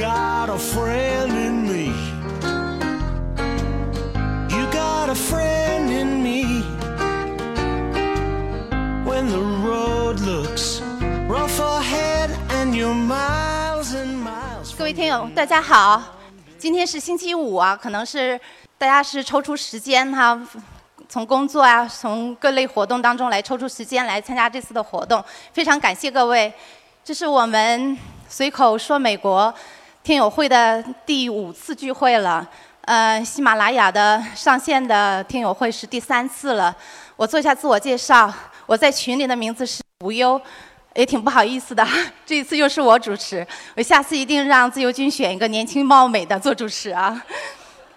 got a friend in me. You got a friend in me. When the road looks rough ahead and you're miles and miles. 各位听友，大家好，今天是星期五啊，可能是大家是抽出时间哈、从工作啊，从各类活动当中来抽出时间来参加这次的活动，非常感谢各位。这是我们随口说美国听友会的第五次聚会了，呃，喜马拉雅的上线的听友会是第三次了。我做一下自我介绍，我在群里的名字是无忧。也挺不好意思的，这一次又是我主持，我下次一定让自由军选一个年轻貌美的做主持啊。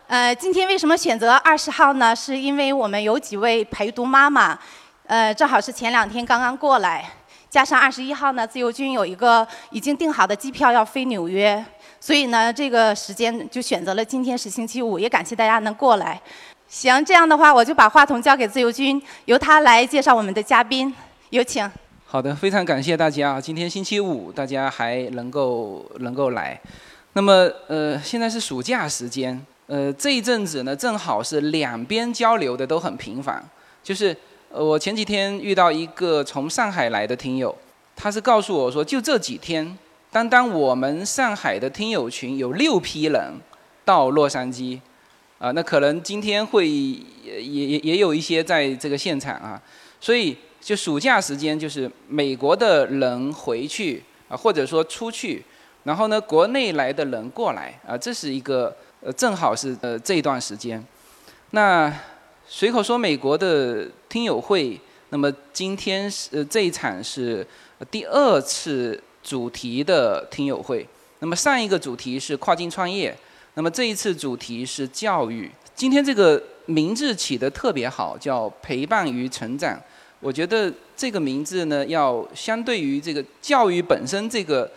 呃，今天为什么选择二十号呢？是因为我们有几位陪读妈妈，呃，正好是前两天刚刚过来，加上二十一号呢，自由军有一个已经订好的机票要飞纽约，所以呢，这个时间就选择了今天是星期五，也感谢大家能过来。行，这样的话我就把话筒交给自由军，由他来介绍我们的嘉宾，有请。好的，非常感谢大家啊！今天星期五，大家还能够能够来。那么呃，现在是暑假时间，呃，这一阵子呢，正好是两边交流的都很频繁。就是呃，我前几天遇到一个从上海来的听友，他是告诉我说，就这几天，单单我们上海的听友群有六批人到洛杉矶，啊，那可能今天会也也也有一些在这个现场啊，所以。就暑假时间，就是美国的人回去啊，或者说出去，然后呢，国内来的人过来啊，这是一个呃，正好是呃这一段时间。那随口说美国的听友会，那么今天是呃这一场是第二次主题的听友会。那么上一个主题是跨境创业，那么这一次主题是教育。今天这个名字起得特别好，叫陪伴与成长。我觉得这个名字呢，要相对于这个教育本身这个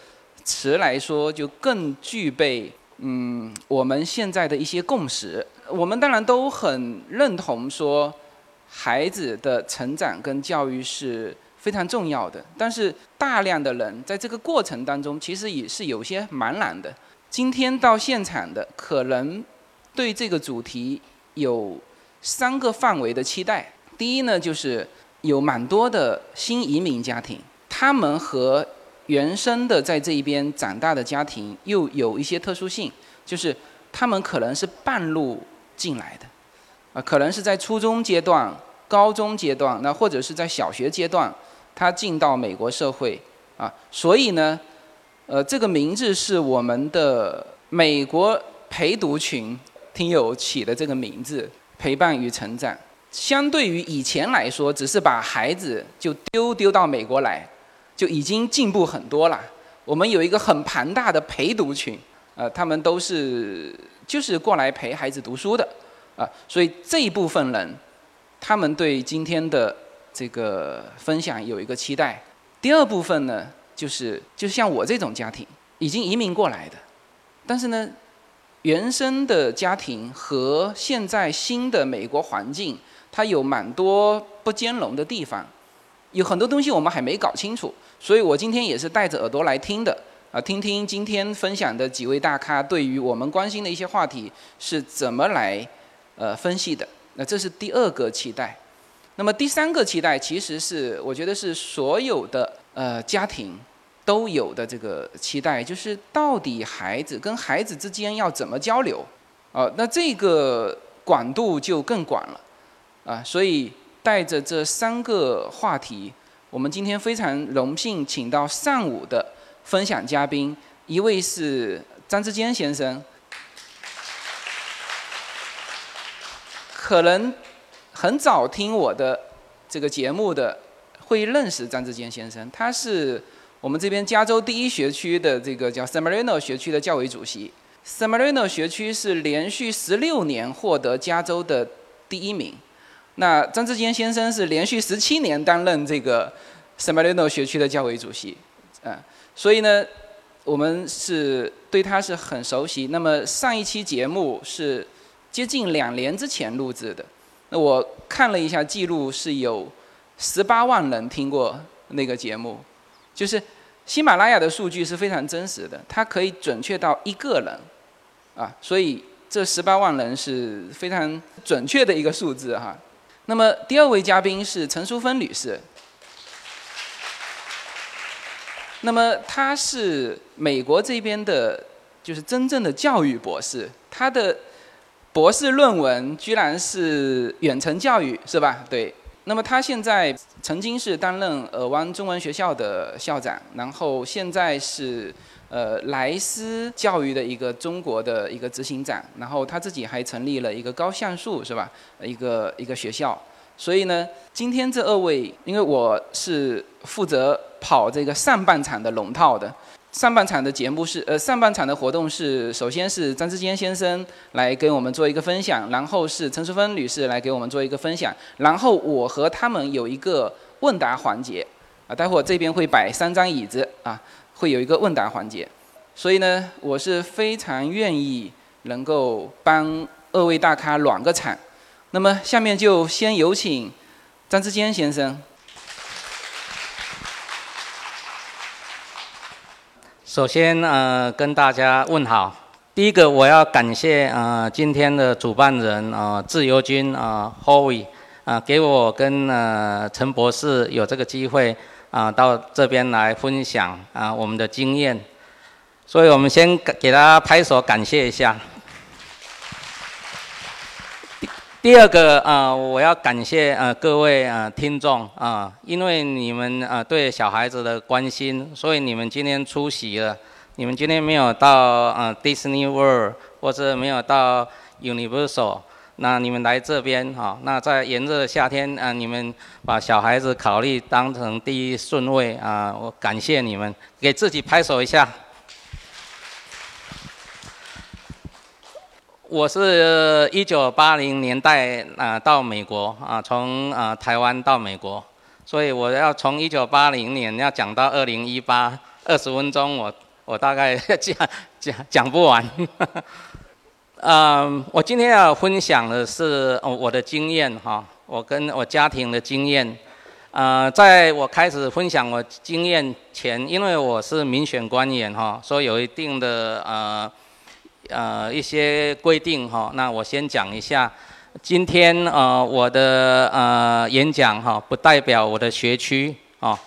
词来说，就更具备嗯我们现在的一些共识。我们当然都很认同说，孩子的成长跟教育是非常重要的。但是大量的人在这个过程当中，其实也是有些茫然的。今天到现场的，可能对这个主题有三个范围的期待。第一呢，就是有蛮多的新移民家庭，他们和原生的在这一边长大的家庭又有一些特殊性，就是他们可能是半路进来的，啊，可能是在初中阶段、高中阶段，那或者是在小学阶段，他进到美国社会，啊，所以呢，呃，这个名字是我们的美国陪读群听友起的这个名字，陪伴与成长。相对于以前来说，只是把孩子就丢丢到美国来，就已经进步很多了。我们有一个很庞大的陪读群，呃，他们都是就是过来陪孩子读书的，啊，所以这一部分人，他们对今天的这个分享有一个期待。第二部分呢，就是就像我这种家庭，已经移民过来的，但是呢，原生的家庭和现在新的美国环境。它有蛮多不兼容的地方，有很多东西我们还没搞清楚，所以我今天也是带着耳朵来听的，啊，听听今天分享的几位大咖对于我们关心的一些话题是怎么来呃分析的。那这是第二个期待，那么第三个期待其实是我觉得是所有的呃家庭都有的这个期待，就是到底孩子跟孩子之间要怎么交流，啊，那这个广度就更广了。啊，所以带着这三个话题，我们今天非常荣幸请到上午的分享嘉宾，一位是张志坚先生，可能很早听我的这个节目的会认识张志坚先生，他是我们这边加州第一学区的这个叫 Samarino 学区的教委主席 Samarino 学区是连续十六年获得加州的第一名。那张志坚先生是连续十七年担任这个 Samarino 学区的教委主席，嗯，所以呢，我们是对他是很熟悉。那么上一期节目是接近两年之前录制的，那我看了一下记录，是有十八万人听过那个节目，就是喜马拉雅的数据是非常真实的，它可以准确到一个人，啊，所以这十八万人是非常准确的一个数字哈。那么第二位嘉宾是陈淑芬女士，那么她是美国这边的，就是真正的教育博士，她的博士论文居然是远程教育，是吧？对。那么他现在曾经是担任尔湾中文学校的校长，然后现在是呃莱斯教育的一个中国的一个执行长，然后他自己还成立了一个高像素是吧？一个一个学校。所以呢，今天这二位，因为我是负责跑这个上半场的龙套的。上半场的节目是，呃，上半场的活动是，首先是张志坚先生来给我们做一个分享，然后是陈淑芬女士来给我们做一个分享，然后我和他们有一个问答环节，啊，待会儿这边会摆三张椅子，啊，会有一个问答环节，所以呢，我是非常愿意能够帮二位大咖暖个场，那么下面就先有请张志坚先生。首先，呃，跟大家问好。第一个，我要感谢呃今天的主办人啊，自由军啊，Howie 啊，给我跟呃陈博士有这个机会啊，到这边来分享啊我们的经验。所以我们先给给大家拍手感谢一下。第二个啊，我要感谢呃各位呃听众啊，因为你们呃对小孩子的关心，所以你们今天出席了。你们今天没有到呃 Disney World 或者没有到 Universal，那你们来这边哈，那在炎热的夏天啊，你们把小孩子考虑当成第一顺位啊，我感谢你们，给自己拍手一下。我是一九八零年代啊到美国啊，从啊台湾到美国，所以我要从一九八零年要讲到二零一八，二十分钟我我大概 讲讲讲不完。嗯，我今天要分享的是我的经验哈，我跟我家庭的经验。呃，在我开始分享我经验前，因为我是民选官员哈，所以有一定的呃。呃，一些规定哈，那我先讲一下。今天呃，我的呃演讲哈，不代表我的学区啊，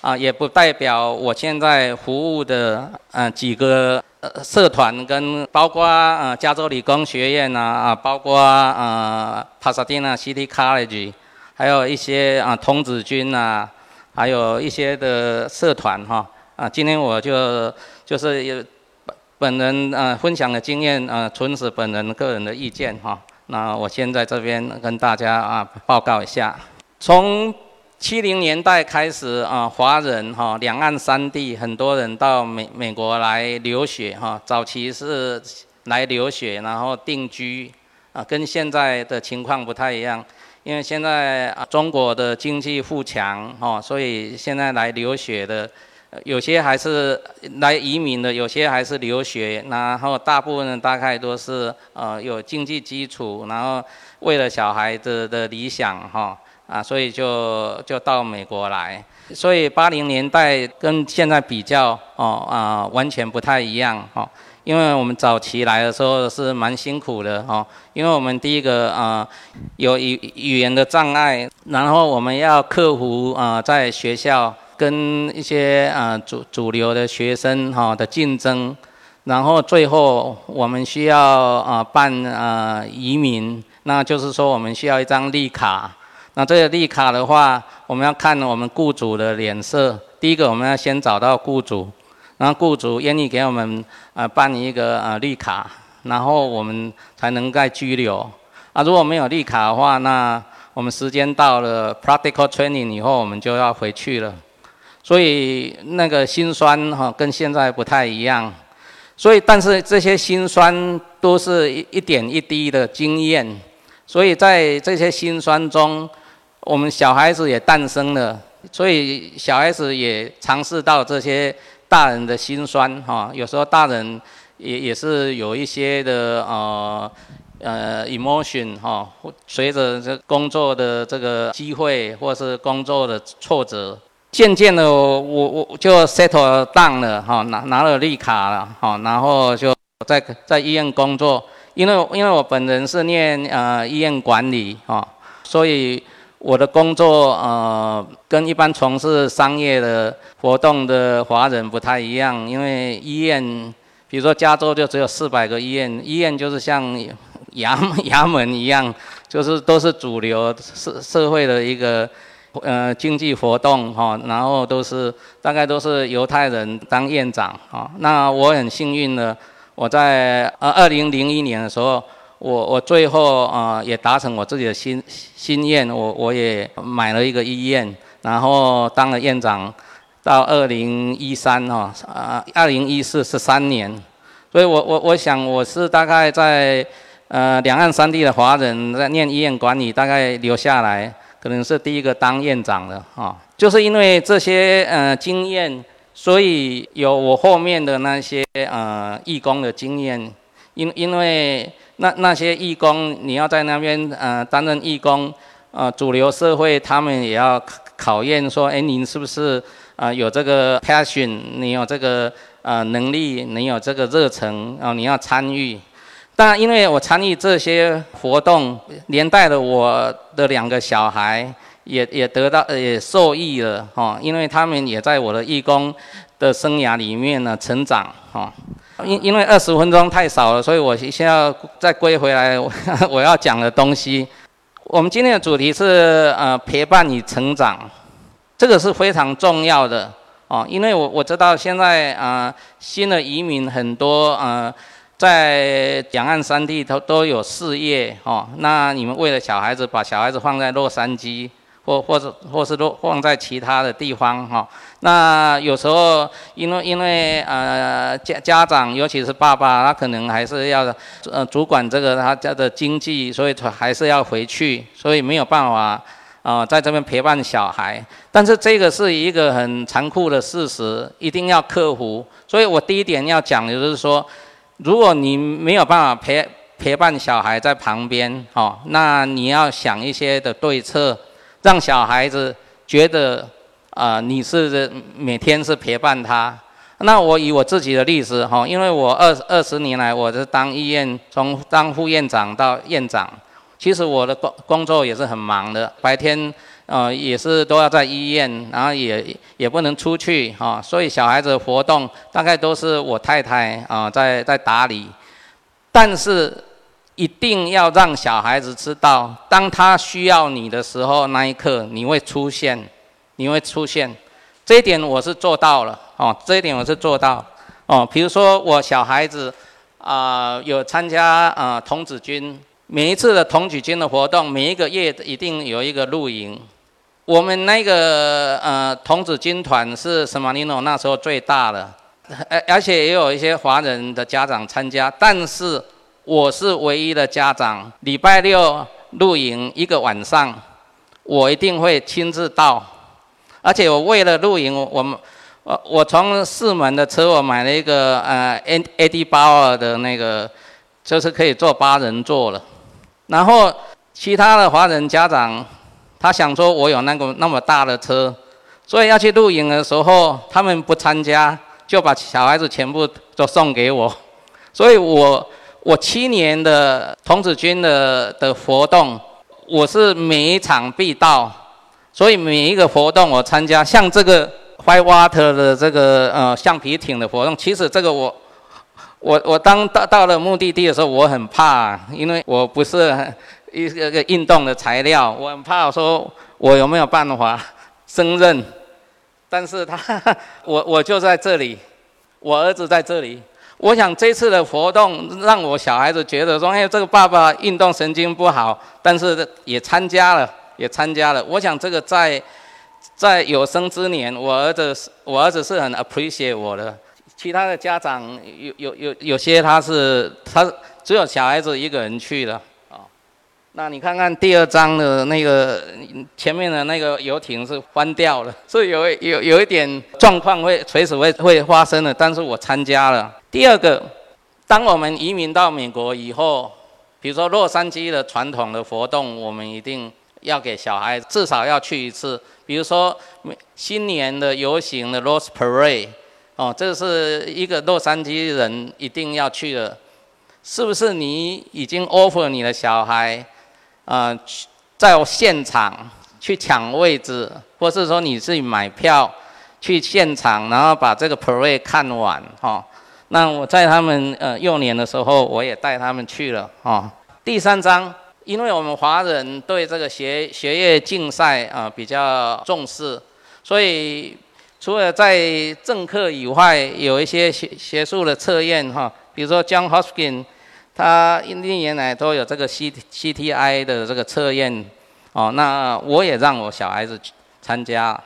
啊，也不代表我现在服务的呃几个呃社团跟包括呃加州理工学院呐啊，包括呃 Pasadena City College，还有一些啊童子军呐，还有一些的社团哈啊，今天我就就是有。本人呃分享的经验呃纯是本人个人的意见哈。那我先在这边跟大家啊报告一下。从七零年代开始啊，华人哈两岸三地很多人到美美国来留学哈。早期是来留学然后定居啊，跟现在的情况不太一样。因为现在啊中国的经济富强哈，所以现在来留学的。有些还是来移民的，有些还是留学，然后大部分大概都是呃有经济基础，然后为了小孩子的理想哈啊，所以就就到美国来。所以八零年代跟现在比较哦啊完全不太一样哈，因为我们早期来的时候是蛮辛苦的哈，因为我们第一个啊有语语言的障碍，然后我们要克服啊在学校。跟一些啊主主流的学生哈的竞争，然后最后我们需要啊办啊移民，那就是说我们需要一张绿卡。那这个绿卡的话，我们要看我们雇主的脸色。第一个我们要先找到雇主，然后雇主愿意给我们啊办一个啊绿卡，然后我们才能再居留。啊如果没有绿卡的话，那我们时间到了 practical training 以后，我们就要回去了。所以那个心酸哈，跟现在不太一样。所以，但是这些心酸都是一一点一滴的经验。所以在这些心酸中，我们小孩子也诞生了。所以小孩子也尝试到这些大人的心酸哈。有时候大人也也是有一些的呃呃 emotion 哈，随着这工作的这个机会或是工作的挫折。渐渐的我我就 settle down 了哈，拿拿了绿卡了哈，然后就在在医院工作，因为因为我本人是念呃医院管理哈，所以我的工作呃跟一般从事商业的活动的华人不太一样，因为医院。比如说，加州就只有四百个医院，医院就是像衙衙门一样，就是都是主流社社会的一个呃经济活动哈，然后都是大概都是犹太人当院长啊。那我很幸运的，我在呃二零零一年的时候，我我最后啊也达成我自己的心心愿，我我也买了一个医院，然后当了院长。到二零一三哈啊，二零一四是三年，所以我我我想我是大概在呃两岸三地的华人在念医院管理，大概留下来可能是第一个当院长的啊，就是因为这些呃经验，所以有我后面的那些呃义工的经验，因因为那那些义工你要在那边呃担任义工，呃主流社会他们也要考验说，哎您是不是？啊，有这个 passion，你有这个呃能力，你有这个热忱，然后你要参与。但因为我参与这些活动，连带的我的两个小孩也也得到也受益了哈，因为他们也在我的义工的生涯里面呢成长哈。因因为二十分钟太少了，所以我先要再归回来 我要讲的东西。我们今天的主题是呃陪伴与成长。这个是非常重要的哦，因为我我知道现在啊新的移民很多啊，在两岸三地都都有事业哦。那你们为了小孩子，把小孩子放在洛杉矶，或或者或是落放在其他的地方哈。那有时候因为因为呃家家长，尤其是爸爸，他可能还是要呃主管这个他家的经济，所以他还是要回去，所以没有办法。啊，在这边陪伴小孩，但是这个是一个很残酷的事实，一定要克服。所以我第一点要讲的就是说，如果你没有办法陪陪伴小孩在旁边，哦，那你要想一些的对策，让小孩子觉得啊，你是每天是陪伴他。那我以我自己的例子，哈，因为我二二十年来，我是当医院从当副院长到院长。其实我的工工作也是很忙的，白天呃也是都要在医院，然后也也不能出去哈，所以小孩子活动大概都是我太太啊在在打理。但是一定要让小孩子知道，当他需要你的时候，那一刻你会出现，你会出现。这一点我是做到了哦，这一点我是做到哦。比如说我小孩子啊有参加啊童子军。每一次的童子军的活动，每一个月一定有一个露营。我们那个呃童子军团是什么尼诺那时候最大的，而而且也有一些华人的家长参加。但是我是唯一的家长，礼拜六露营一个晚上，我一定会亲自到。而且我为了露营，我们我我从四门的车我买了一个呃 A A D 八二的那个，就是可以坐八人座了。然后其他的华人家长，他想说我有那个那么大的车，所以要去露营的时候，他们不参加，就把小孩子全部都送给我。所以我我七年的童子军的的活动，我是每一场必到，所以每一个活动我参加。像这个 White Water 的这个呃橡皮艇的活动，其实这个我。我我当到到了目的地的时候，我很怕，因为我不是一个个运动的材料，我很怕说我有没有办法 胜任。但是他，我我就在这里，我儿子在这里。我想这次的活动让我小孩子觉得说，哎，这个爸爸运动神经不好，但是也参加了，也参加了。我想这个在在有生之年，我儿子我儿子是很 appreciate 我的。其他的家长有有有有些他是他只有小孩子一个人去了，那你看看第二章的那个前面的那个游艇是翻掉了，所以有有有一点状况会随时会会发生的，但是我参加了。第二个，当我们移民到美国以后，比如说洛杉矶的传统的活动，我们一定要给小孩至少要去一次。比如说新年的游行的 Rose Parade，哦，这是一个洛杉矶人一定要去的。是不是你已经 offer 你的小孩，啊，在现场去抢位置，或是说你自己买票去现场，然后把这个 parade 看完，哈？那我在他们呃幼年的时候，我也带他们去了，哈。第三章，因为我们华人对这个学学业竞赛啊比较重视，所以除了在正课以外，有一些学学术的测验，哈，比如说 John Hopkins。他一年来都有这个 C C T I 的这个测验，哦，那我也让我小孩子参加，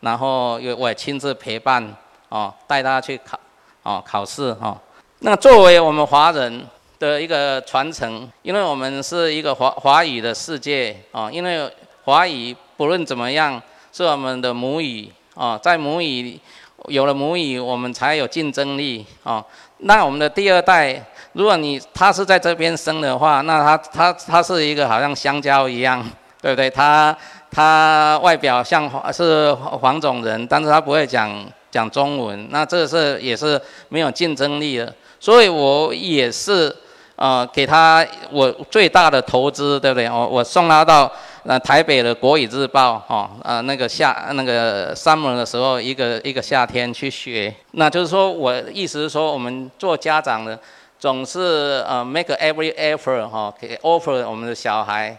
然后也我也亲自陪伴，哦，带他去考，哦，考试哈。那作为我们华人的一个传承，因为我们是一个华华语的世界，哦，因为华语不论怎么样是我们的母语，哦，在母语有了母语，我们才有竞争力，哦，那我们的第二代。如果你他是在这边生的话，那他他他是一个好像香蕉一样，对不对？他他外表像是黄种人，但是他不会讲讲中文，那这是也是没有竞争力的。所以我也是呃给他我最大的投资，对不对？我我送他到呃台北的国语日报，哦呃那个夏那个 summer 的时候，一个一个夏天去学，那就是说我意思是说，我们做家长的。总是呃 make every effort 哈，给 offer 我们的小孩，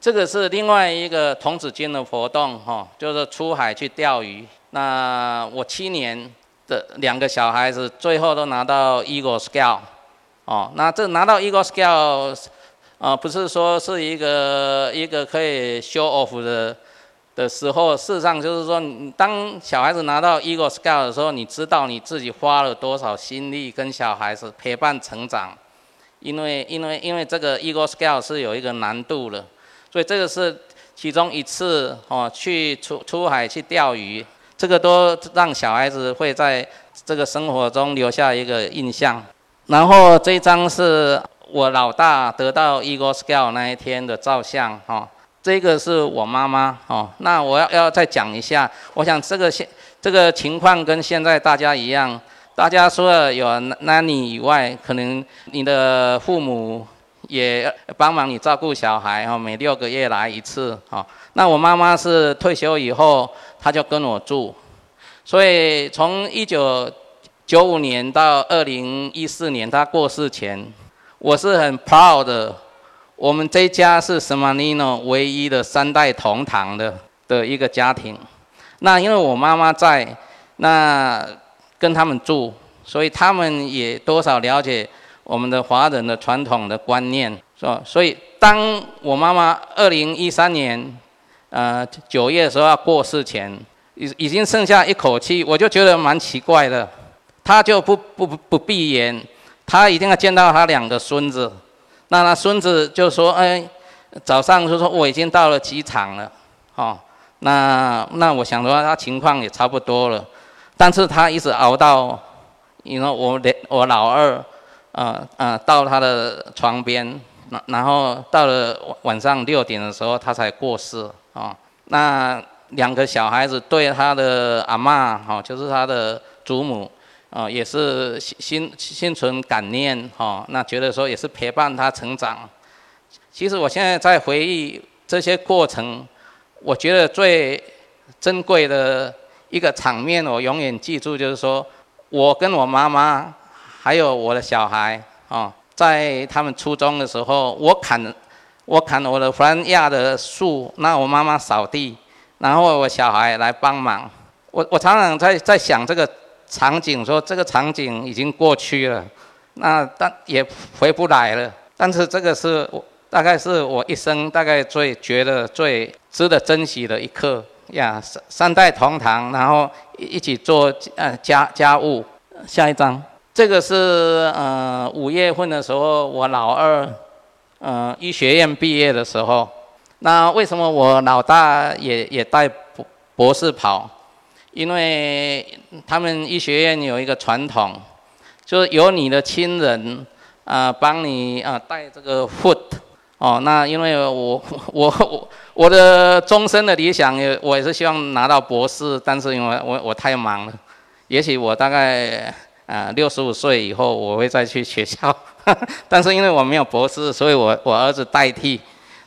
这个是另外一个童子军的活动哈，就是出海去钓鱼。那我七年的两个小孩子最后都拿到 Eagle Scout，哦，那这拿到 Eagle Scout，啊，不是说是一个一个可以 show off 的。的时候，事实上就是说，当小孩子拿到 Eagle Scout 的时候，你知道你自己花了多少心力跟小孩子陪伴成长，因为因为因为这个 Eagle Scout 是有一个难度的，所以这个是其中一次哦，去出出海去钓鱼，这个都让小孩子会在这个生活中留下一个印象。然后这张是我老大得到 Eagle Scout 那一天的照相哈。这个是我妈妈哦，那我要要再讲一下，我想这个现这个情况跟现在大家一样，大家除了有 nanny 以外，可能你的父母也帮忙你照顾小孩哦，每六个月来一次哦。那我妈妈是退休以后，她就跟我住，所以从一九九五年到二零一四年她过世前，我是很 proud 的。我们这一家是什么尼诺唯一的三代同堂的的一个家庭。那因为我妈妈在，那跟他们住，所以他们也多少了解我们的华人的传统的观念，是吧？所以当我妈妈二零一三年，呃九月的时候要过世前，已已经剩下一口气，我就觉得蛮奇怪的。他就不不不不闭眼，他一定要见到他两个孙子。那他孙子就说：“哎，早上就说我已经到了机场了，哦，那那我想说他情况也差不多了，但是他一直熬到，因为我连我老二，呃呃到他的床边，然然后到了晚上六点的时候他才过世，哦，那两个小孩子对他的阿妈，哈，就是他的祖母。”啊，也是心心心存感念哈，那觉得说也是陪伴他成长。其实我现在在回忆这些过程，我觉得最珍贵的一个场面，我永远记住，就是说我跟我妈妈还有我的小孩啊，在他们初中的时候，我砍我砍我的弗兰亚的树，那我妈妈扫地，然后我小孩来帮忙。我我常常在在想这个。场景说这个场景已经过去了，那但也回不来了。但是这个是我大概是我一生大概最觉得最值得珍惜的一刻呀。三三代同堂，然后一起做呃家家务。下一张，这个是呃五月份的时候，我老二呃医学院毕业的时候。那为什么我老大也也带博博士跑？因为他们医学院有一个传统，就是由你的亲人啊帮你啊带这个 foot 哦，那因为我 我我我的终身的理想也我也是希望拿到博士，但是因为我我太忙了，也许我大概啊六十五岁以后我会再去学校，但是因为我没有博士，所以我我儿子代替，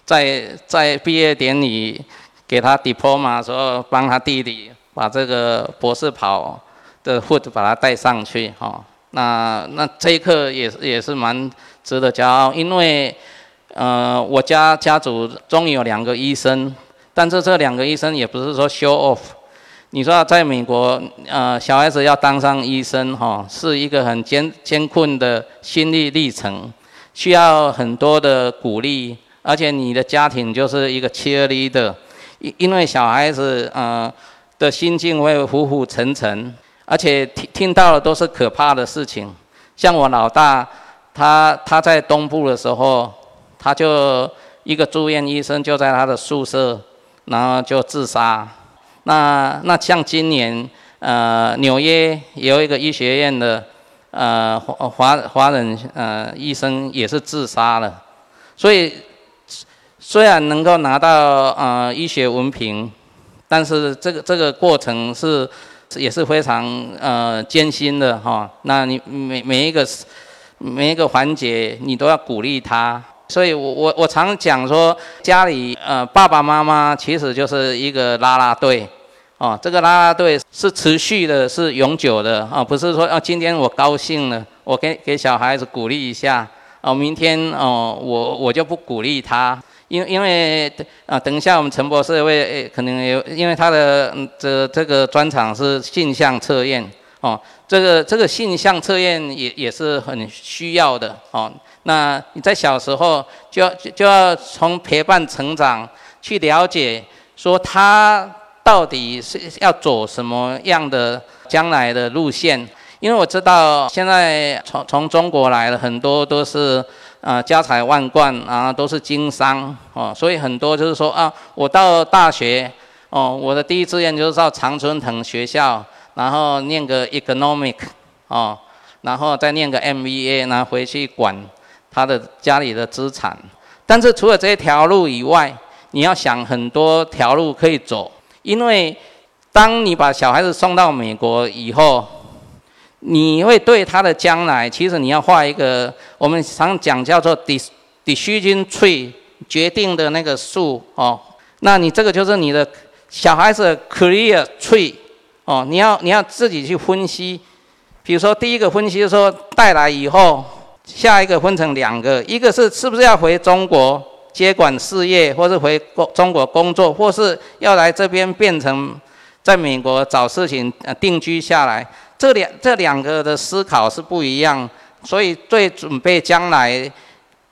在在毕业典礼给他 diploma 时候，帮他弟弟把这个博士跑的 hood 把它带上去哈。那那这一刻也是也是蛮值得骄傲，因为。呃，我家家族中有两个医生，但是这两个医生也不是说 show off。你说在美国，呃，小孩子要当上医生，哈，是一个很艰艰困的心理历程，需要很多的鼓励，而且你的家庭就是一个 cheerleader，因因为小孩子呃的心境会浮浮沉沉，而且听听到的都是可怕的事情，像我老大，他他在东部的时候。他就一个住院医生就在他的宿舍，然后就自杀。那那像今年，呃，纽约有一个医学院的，呃，华华华人呃医生也是自杀了。所以虽然能够拿到呃医学文凭，但是这个这个过程是也是非常呃艰辛的哈。那你每每一个每一个环节，你都要鼓励他。所以，我我我常讲说，家里呃爸爸妈妈其实就是一个拉拉队，哦，这个拉拉队是持续的，是永久的啊，不是说啊今天我高兴了，我给给小孩子鼓励一下，哦，明天哦我我就不鼓励他，因因为啊等一下我们陈博士会可能有，因为他的这这个专场是性向测验，哦，这个这个性向测验也也是很需要的哦。那你在小时候就要就要从陪伴成长去了解，说他到底是要走什么样的将来的路线？因为我知道现在从从中国来的很多都是啊家财万贯啊都是经商哦，所以很多就是说啊我到大学哦我的第一志愿就是到常春藤学校，然后念个 economic 哦，然后再念个 MBA，然后回去管。他的家里的资产，但是除了这条路以外，你要想很多条路可以走，因为当你把小孩子送到美国以后，你会对他的将来，其实你要画一个我们常讲叫做 decision tree 决定的那个树哦，那你这个就是你的小孩子 career tree 哦，你要你要自己去分析，比如说第一个分析说带来以后。下一个分成两个，一个是是不是要回中国接管事业，或是回国中国工作，或是要来这边变成在美国找事情呃定居下来。这两这两个的思考是不一样，所以对准备将来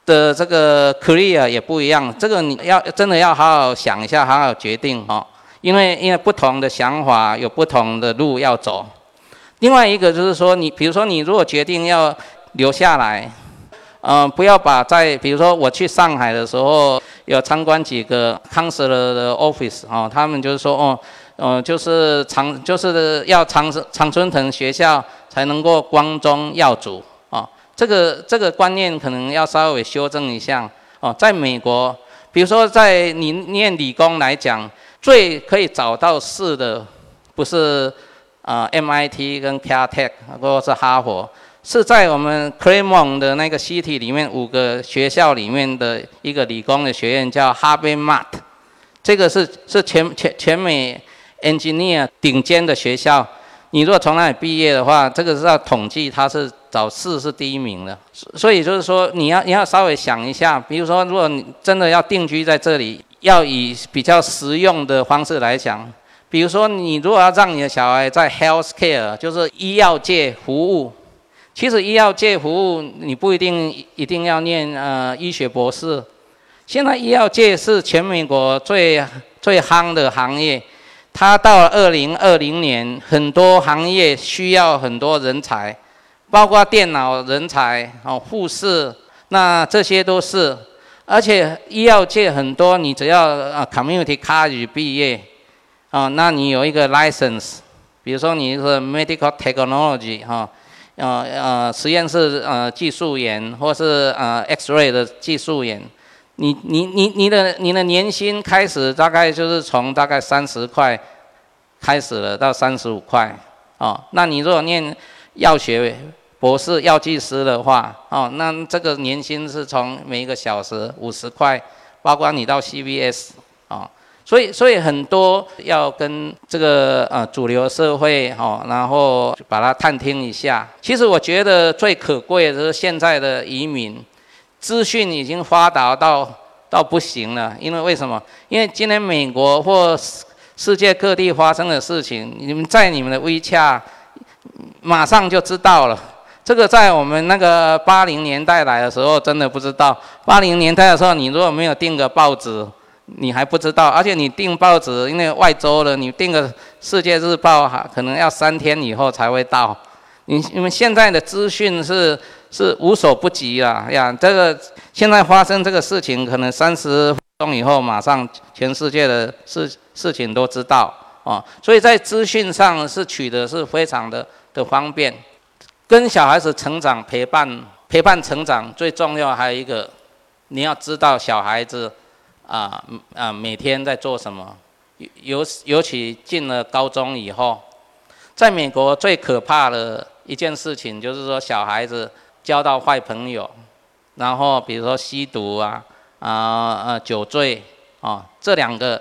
的这个 career 也不一样。这个你要真的要好好想一下，好好决定哦。因为因为不同的想法有不同的路要走。另外一个就是说，你比如说你如果决定要。留下来，嗯，不要把在，比如说我去上海的时候，有参观几个 counselor 的 office 哦，他们就是说，哦，嗯，就是常就是要常常春藤学校才能够光宗耀祖啊，这个这个观念可能要稍微修正一下哦。在美国，比如说在你念理工来讲，最可以找到事的，不是啊 MIT 跟 Caltech 或者是哈佛。是在我们 Claremont 的那个 city 里面五个学校里面的一个理工的学院，叫 Harvard Mat。这个是是全全全美 engineer 顶尖的学校。你如果从那里毕业的话，这个是要统计，它是找四是第一名的。所以就是说，你要你要稍微想一下，比如说，如果你真的要定居在这里，要以比较实用的方式来讲，比如说，你如果要让你的小孩在 health care，就是医药界服务。其实医药界服务，你不一定一定要念呃医学博士。现在医药界是全美国最最夯的行业。它到二零二零年，很多行业需要很多人才，包括电脑人才哦，护士，那这些都是。而且医药界很多，你只要啊 community college 毕业，啊，那你有一个 license，比如说你是 medical technology 哈。呃呃，实验室呃技术员，或是呃 X-ray 的技术员，你你你你的你的年薪开始大概就是从大概三十块开始了，到三十五块哦。那你如果念药学博士、药剂师的话哦，那这个年薪是从每一个小时五十块，包括你到 CVS 啊。所以，所以很多要跟这个呃主流社会哈，然后把它探听一下。其实我觉得最可贵的是现在的移民，资讯已经发达到到不行了。因为为什么？因为今天美国或世界各地发生的事情，你们在你们的微洽马上就知道了。这个在我们那个八零年代来的时候，真的不知道。八零年代的时候，你如果没有订个报纸。你还不知道，而且你订报纸，因为外州的，你订个《世界日报》哈，可能要三天以后才会到。你你们现在的资讯是是无所不及了呀，这个现在发生这个事情，可能三十分钟以后，马上全世界的事事情都知道啊。所以在资讯上是取得是非常的的方便。跟小孩子成长陪伴陪伴成长最重要还有一个，你要知道小孩子。啊，啊，每天在做什么？尤尤其进了高中以后，在美国最可怕的一件事情就是说，小孩子交到坏朋友，然后比如说吸毒啊，啊呃酒醉啊，这两个，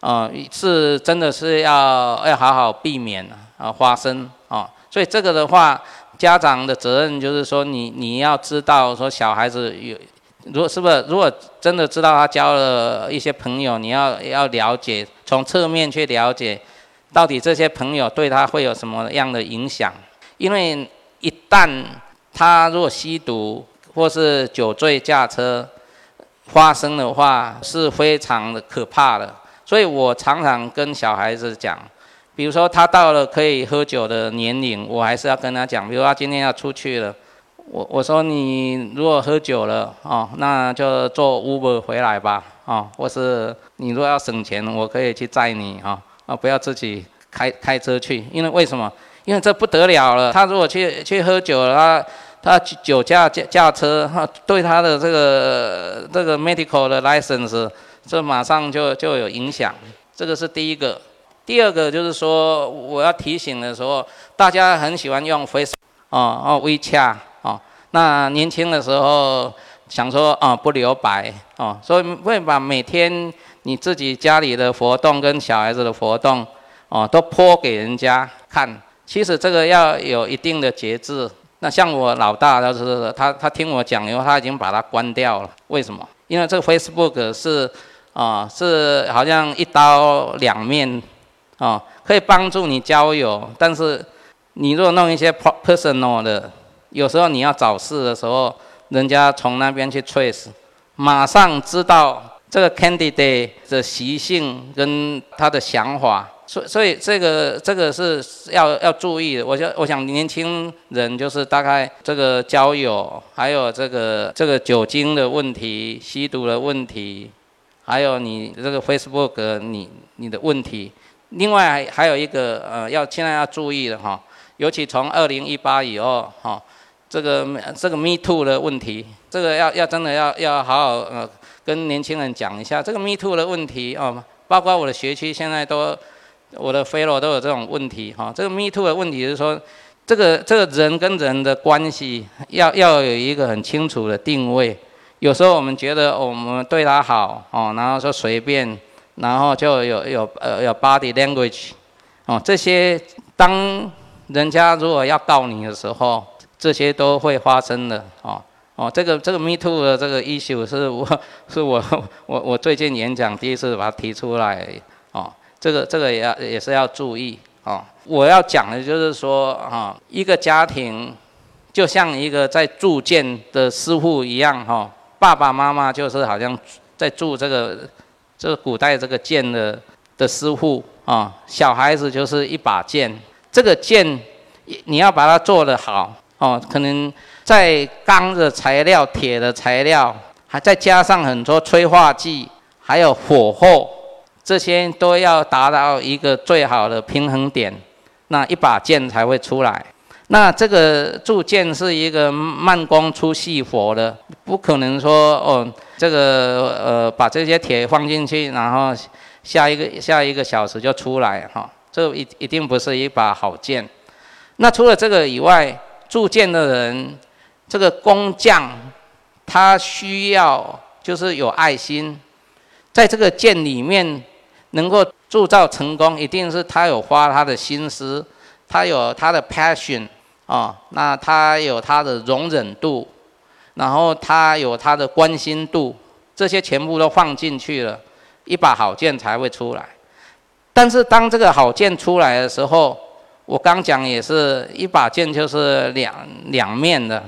啊是真的是要要好好避免啊发生啊。所以这个的话，家长的责任就是说，你你要知道说小孩子有。如果是不是？如果真的知道他交了一些朋友，你要要了解，从侧面去了解，到底这些朋友对他会有什么样的影响？因为一旦他如果吸毒或是酒醉驾车发生的话，是非常的可怕的。所以我常常跟小孩子讲，比如说他到了可以喝酒的年龄，我还是要跟他讲，比如他今天要出去了。我我说你如果喝酒了哦，那就坐 Uber 回来吧哦，或是你如果要省钱，我可以去载你哈啊，不要自己开开车去，因为为什么？因为这不得了了。他如果去去喝酒了，他他酒驾驾驾车哈，对他的这个这个 medical 的 license，这马上就就有影响。这个是第一个。第二个就是说，我要提醒的时候，大家很喜欢用 Face 哦哦 WeChat。那年轻的时候想说啊不留白哦，所以会把每天你自己家里的活动跟小孩子的活动哦都泼给人家看。其实这个要有一定的节制。那像我老大就是他他听我讲以后他已经把它关掉了。为什么？因为这个 Facebook 是啊是好像一刀两面啊，可以帮助你交友，但是你如果弄一些 personal 的。有时候你要找事的时候，人家从那边去 trace，马上知道这个 candidate 的习性跟他的想法，所所以这个这个是要要注意的。我想我想年轻人就是大概这个交友，还有这个这个酒精的问题、吸毒的问题，还有你这个 Facebook 你你的问题。另外还还有一个呃要现在要注意的哈，尤其从二零一八以后哈。这个这个 Me Too 的问题，这个要要真的要要好好呃跟年轻人讲一下这个 Me Too 的问题哦，包括我的学区现在都我的 Fellow 都有这种问题哈。这个 Me Too 的问题是说，这个这个人跟人的关系要要有一个很清楚的定位。有时候我们觉得我们对他好哦，然后说随便，然后就有有呃有 Body Language 哦，这些当人家如果要告你的时候。这些都会发生的哦哦，这个这个 Me Too 的这个 issue 是我是我我我最近演讲第一次把它提出来，这个这个也要也是要注意哦。我要讲的就是说哈，一个家庭就像一个在铸剑的师傅一样哈，爸爸妈妈就是好像在铸这个这个古代这个剑的的师傅啊，小孩子就是一把剑，这个剑你要把它做得好。哦，可能在钢的材料、铁的材料，还再加上很多催化剂，还有火候，这些都要达到一个最好的平衡点，那一把剑才会出来。那这个铸剑是一个慢工出细活的，不可能说哦，这个呃把这些铁放进去，然后下一个 下一个小时就出来哈，这一一定不是一把好剑。那除了这个以外，铸剑的人，这个工匠，他需要就是有爱心，在这个剑里面能够铸造成功，一定是他有花他的心思，他有他的 passion。哦，那他有他的容忍度，然后他有他的关心度，这些全部都放进去了，一把好剑才会出来。但是当这个好剑出来的时候，我刚讲也是一把剑就是两两面的，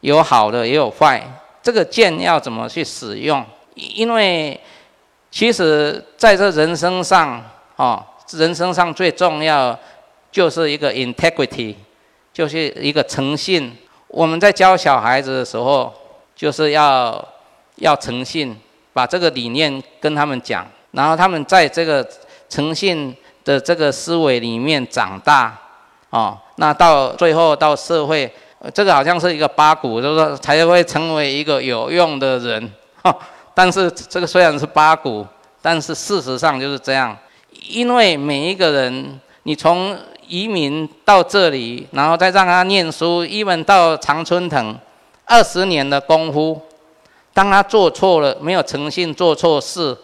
有好的也有坏。这个剑要怎么去使用？因为其实在这人生上，哦，人生上最重要就是一个 integrity。就是一个诚信。我们在教小孩子的时候，就是要要诚信，把这个理念跟他们讲，然后他们在这个诚信的这个思维里面长大，哦，那到最后到社会，这个好像是一个八股，就是说才会成为一个有用的人。哈，但是这个虽然是八股，但是事实上就是这样，因为每一个人，你从移民到这里，然后再让他念书，一本到常春藤，二十年的功夫，当他做错了，没有诚信，做错事，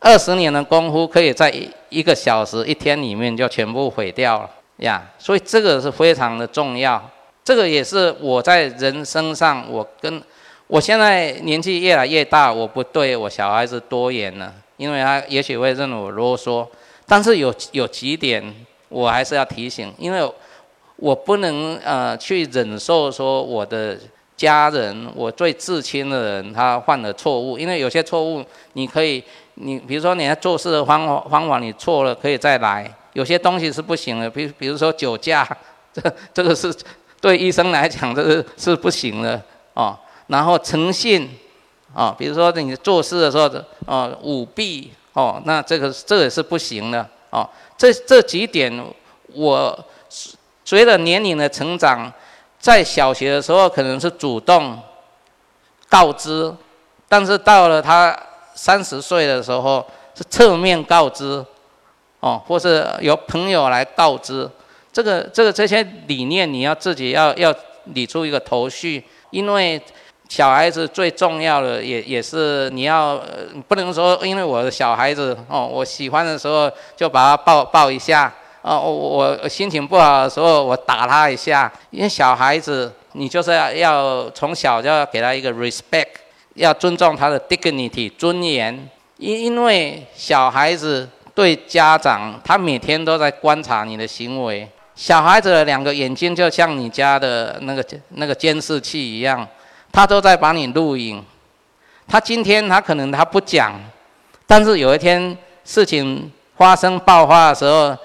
二十年的功夫可以在一一个小时、一天里面就全部毁掉了呀。所以这个是非常的重要，这个也是我在人生上，我跟我现在年纪越来越大，我不对我小孩子多言了，因为他也许会认为我啰嗦，但是有有几点。我还是要提醒，因为我不能呃去忍受说我的家人，我最至亲的人他犯了错误，因为有些错误你可以，你比如说你要做事的方法方法你错了可以再来，有些东西是不行的，比比如说酒驾，这这个是对医生来讲这个是不行的哦。然后诚信啊，比如说你做事的时候哦舞弊哦，那这个这也是不行的哦。这这几点，我随着年龄的成长，在小学的时候可能是主动告知，但是到了他三十岁的时候是侧面告知，哦，或是由朋友来告知。这个这个这些理念，你要自己要要理出一个头绪，因为。小孩子最重要的也也是你要不能说，因为我的小孩子哦，我喜欢的时候就把他抱抱一下哦，我我心情不好的时候我打他一下，因为小孩子你就是要要从小就要给他一个 respect，要尊重他的 dignity 尊严，因因为小孩子对家长他每天都在观察你的行为，小孩子的两个眼睛就像你家的那个那个监视器一样。他都在帮你录影，他今天他可能他不讲，但是有一天事情发生爆发的时候，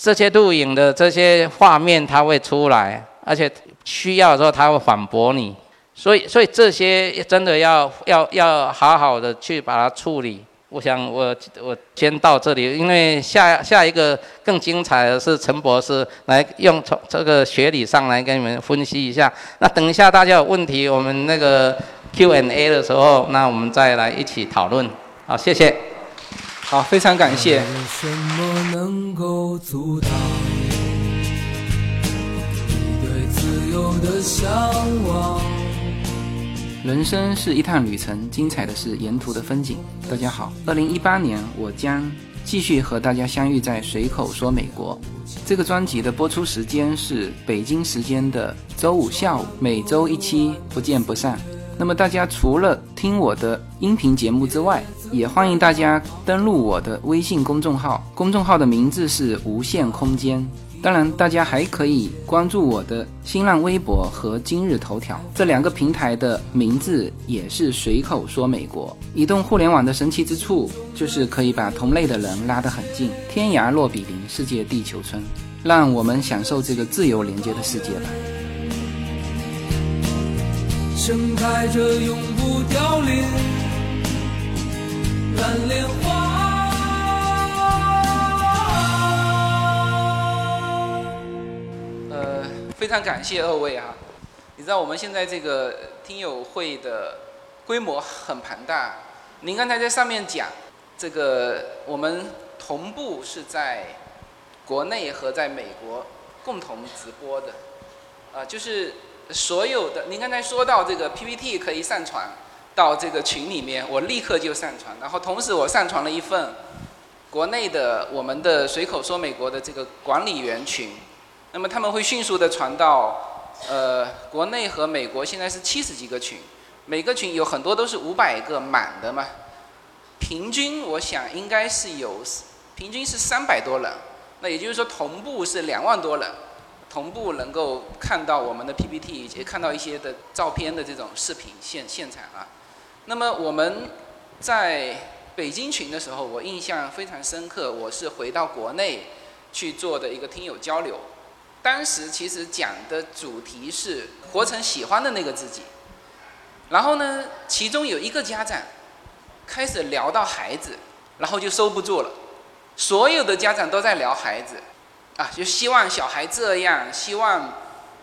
这些录影的这些画面他会出来，而且需要的时候他会反驳你，所以所以这些真的要要要好好的去把它处理。我想我我先到这里，因为下下一个更精彩的是陈博士来用从这个学理上来跟你们分析一下。那等一下大家有问题，我们那个 Q&A 的时候，那我们再来一起讨论。好，谢谢。好，非常感谢。什么能够阻挡你对自由的向往？人生是一趟旅程，精彩的是沿途的风景。大家好，二零一八年我将继续和大家相遇在随口说美国。这个专辑的播出时间是北京时间的周五下午，每周一期，不见不散。那么大家除了听我的音频节目之外，也欢迎大家登录我的微信公众号，公众号的名字是无限空间。当然，大家还可以关注我的新浪微博和今日头条这两个平台的名字也是随口说美国。移动互联网的神奇之处就是可以把同类的人拉得很近，天涯若比邻，世界地球村，让我们享受这个自由连接的世界吧。盛开着永不凋零蓝莲花。非常感谢二位啊！你知道我们现在这个听友会的规模很庞大。您刚才在上面讲，这个我们同步是在国内和在美国共同直播的，啊，就是所有的您刚才说到这个 PPT 可以上传到这个群里面，我立刻就上传，然后同时我上传了一份国内的我们的随口说美国的这个管理员群，那么他们会迅速的传到呃国内和美国，现在是七十几个群。每个群有很多都是五百个满的嘛，平均我想应该是有，平均是三百多人，那也就是说同步是两万多人，同步能够看到我们的 PPT，以及看到一些的照片的这种视频现现场啊。那么我们在北京群的时候，我印象非常深刻，我是回到国内去做的一个听友交流，当时其实讲的主题是活成喜欢的那个自己。然后呢，其中有一个家长开始聊到孩子，然后就收不住了。所有的家长都在聊孩子，啊，就希望小孩这样，希望，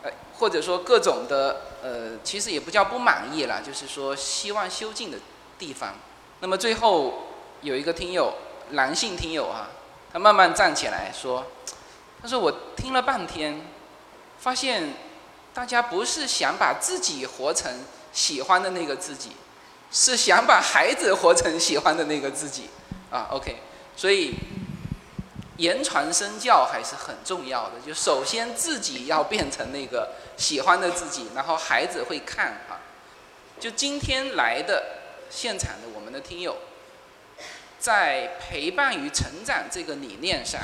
呃，或者说各种的，呃，其实也不叫不满意了，就是说希望修进的地方。那么最后有一个听友，男性听友啊，他慢慢站起来说：“他说我听了半天，发现大家不是想把自己活成。”喜欢的那个自己，是想把孩子活成喜欢的那个自己，啊，OK，所以言传身教还是很重要的。就首先自己要变成那个喜欢的自己，然后孩子会看啊。就今天来的现场的我们的听友，在陪伴与成长这个理念上，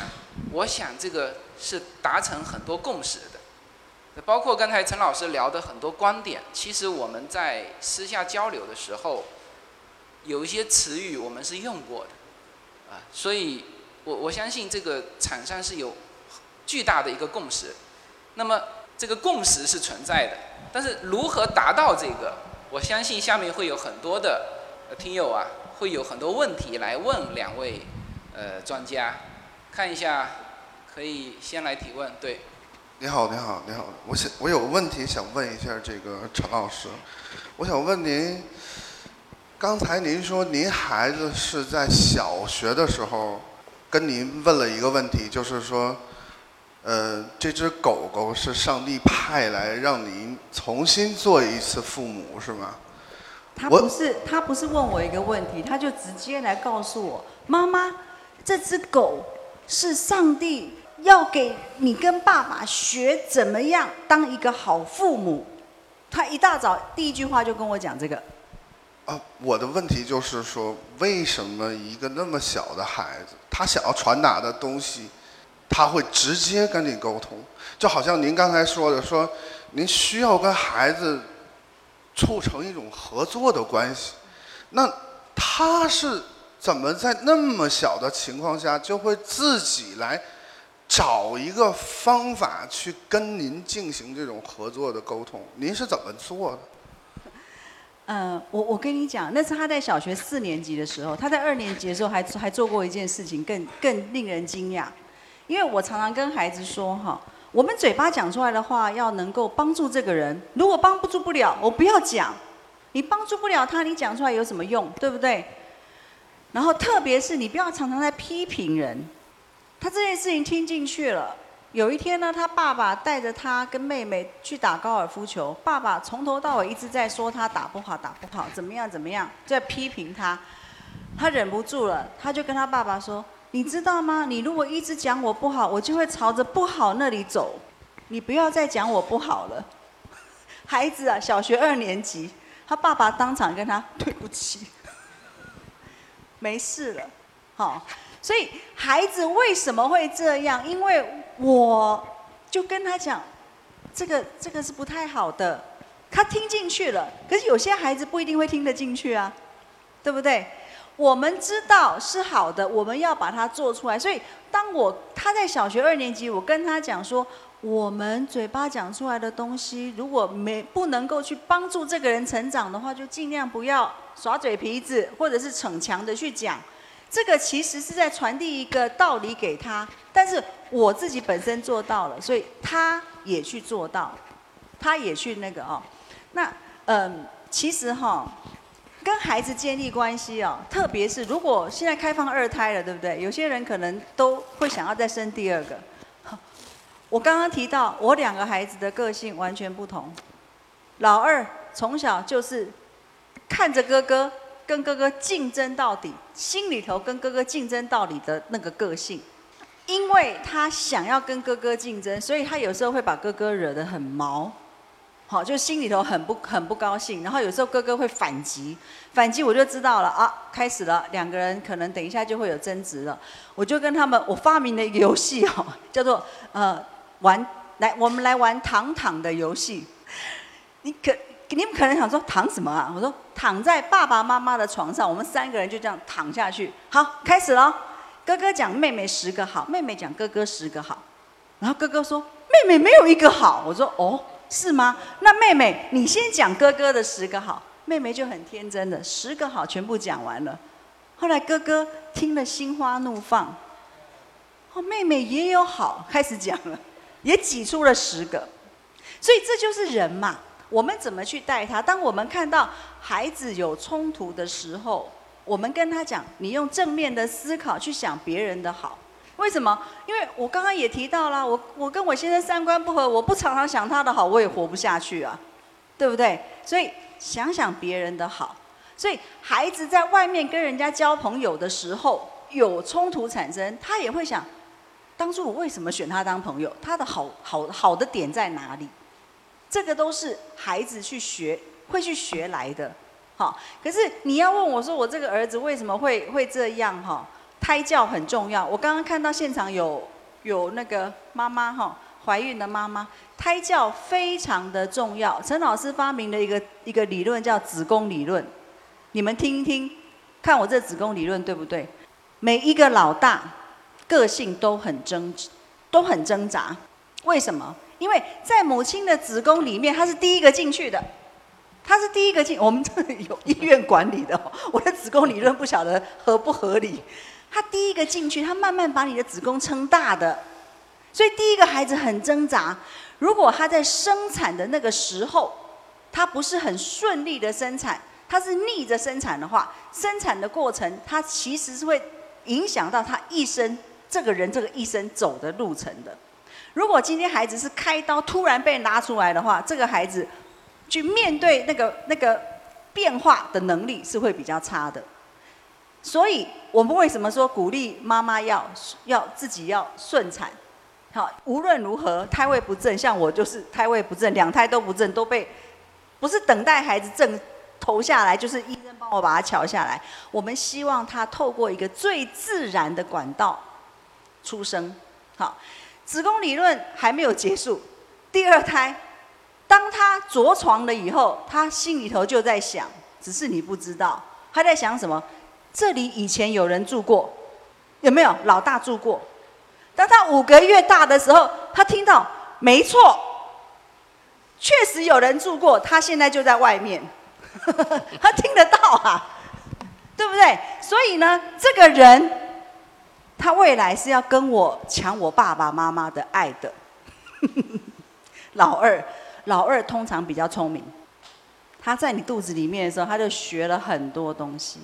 我想这个是达成很多共识的。包括刚才陈老师聊的很多观点，其实我们在私下交流的时候，有一些词语我们是用过的，啊，所以我我相信这个场上是有巨大的一个共识。那么这个共识是存在的，但是如何达到这个，我相信下面会有很多的听友啊，会有很多问题来问两位呃专家，看一下，可以先来提问，对。你好，你好，你好，我想我有个问题想问一下这个陈老师，我想问您，刚才您说您孩子是在小学的时候跟您问了一个问题，就是说，呃，这只狗狗是上帝派来让您重新做一次父母，是吗？他不是，他不是问我一个问题，他就直接来告诉我，妈妈，这只狗是上帝。要给你跟爸爸学怎么样当一个好父母。他一大早第一句话就跟我讲这个。啊，我的问题就是说，为什么一个那么小的孩子，他想要传达的东西，他会直接跟你沟通？就好像您刚才说的，说您需要跟孩子促成一种合作的关系。那他是怎么在那么小的情况下就会自己来？找一个方法去跟您进行这种合作的沟通，您是怎么做的？嗯，我我跟你讲，那是他在小学四年级的时候，他在二年级的时候还还做过一件事情，更更令人惊讶。因为我常常跟孩子说哈，我们嘴巴讲出来的话要能够帮助这个人，如果帮助不了，我不要讲。你帮助不了他，你讲出来有什么用？对不对？然后特别是你不要常常在批评人。他这件事情听进去了。有一天呢，他爸爸带着他跟妹妹去打高尔夫球。爸爸从头到尾一直在说他打不好，打不好，怎么样怎么样，在批评他。他忍不住了，他就跟他爸爸说：“你知道吗？你如果一直讲我不好，我就会朝着不好那里走。你不要再讲我不好了。”孩子啊，小学二年级，他爸爸当场跟他对不起，没事了，好。所以孩子为什么会这样？因为我就跟他讲，这个这个是不太好的，他听进去了。可是有些孩子不一定会听得进去啊，对不对？我们知道是好的，我们要把它做出来。所以当我他在小学二年级，我跟他讲说，我们嘴巴讲出来的东西，如果没不能够去帮助这个人成长的话，就尽量不要耍嘴皮子，或者是逞强的去讲。这个其实是在传递一个道理给他，但是我自己本身做到了，所以他也去做到，他也去那个哦。那嗯，其实哈，跟孩子建立关系哦，特别是如果现在开放二胎了，对不对？有些人可能都会想要再生第二个。我刚刚提到，我两个孩子的个性完全不同。老二从小就是看着哥哥跟哥哥竞争到底，心里头跟哥哥竞争到底的那个个性。因为他想要跟哥哥竞争，所以他有时候会把哥哥惹得很毛，好，就心里头很不很不高兴。然后有时候哥哥会反击，反击我就知道了啊，开始了，两个人可能等一下就会有争执了。我就跟他们，我发明了一个游戏哦，叫做呃玩来，我们来玩躺躺的游戏。你可你们可能想说躺什么啊？我说躺在爸爸妈妈的床上，我们三个人就这样躺下去。好，开始了。哥哥讲妹妹十个好，妹妹讲哥哥十个好，然后哥哥说妹妹没有一个好。我说哦，是吗？那妹妹你先讲哥哥的十个好，妹妹就很天真的十个好全部讲完了。后来哥哥听了心花怒放，哦，妹妹也有好，开始讲了，也挤出了十个。所以这就是人嘛，我们怎么去带他？当我们看到孩子有冲突的时候。我们跟他讲，你用正面的思考去想别人的好，为什么？因为我刚刚也提到了，我我跟我先生三观不合，我不常常想他的好，我也活不下去啊，对不对？所以想想别人的好，所以孩子在外面跟人家交朋友的时候有冲突产生，他也会想，当初我为什么选他当朋友？他的好好好的点在哪里？这个都是孩子去学会去学来的。好，可是你要问我说，我这个儿子为什么会会这样？哈，胎教很重要。我刚刚看到现场有有那个妈妈哈，怀孕的妈妈，胎教非常的重要。陈老师发明了一个一个理论叫子宫理论，你们听一听，看我这子宫理论对不对？每一个老大个性都很挣，都很挣扎。为什么？因为在母亲的子宫里面，他是第一个进去的。他是第一个进，我们这里有医院管理的。我的子宫理论不晓得合不合理。他第一个进去，他慢慢把你的子宫撑大的，所以第一个孩子很挣扎。如果他在生产的那个时候，他不是很顺利的生产，他是逆着生产的话，生产的过程他其实是会影响到他一生这个人这个一生走的路程的。如果今天孩子是开刀突然被拉出来的话，这个孩子。去面对那个那个变化的能力是会比较差的，所以我们为什么说鼓励妈妈要要自己要顺产？好，无论如何胎位不正，像我就是胎位不正，两胎都不正，都被不是等待孩子正投下来，就是医生帮我把它瞧下来。我们希望他透过一个最自然的管道出生。好，子宫理论还没有结束，第二胎。当他着床了以后，他心里头就在想，只是你不知道他在想什么。这里以前有人住过，有没有老大住过？当他五个月大的时候，他听到，没错，确实有人住过。他现在就在外面，他听得到啊，对不对？所以呢，这个人，他未来是要跟我抢我爸爸妈妈的爱的，老二。老二通常比较聪明，他在你肚子里面的时候，他就学了很多东西。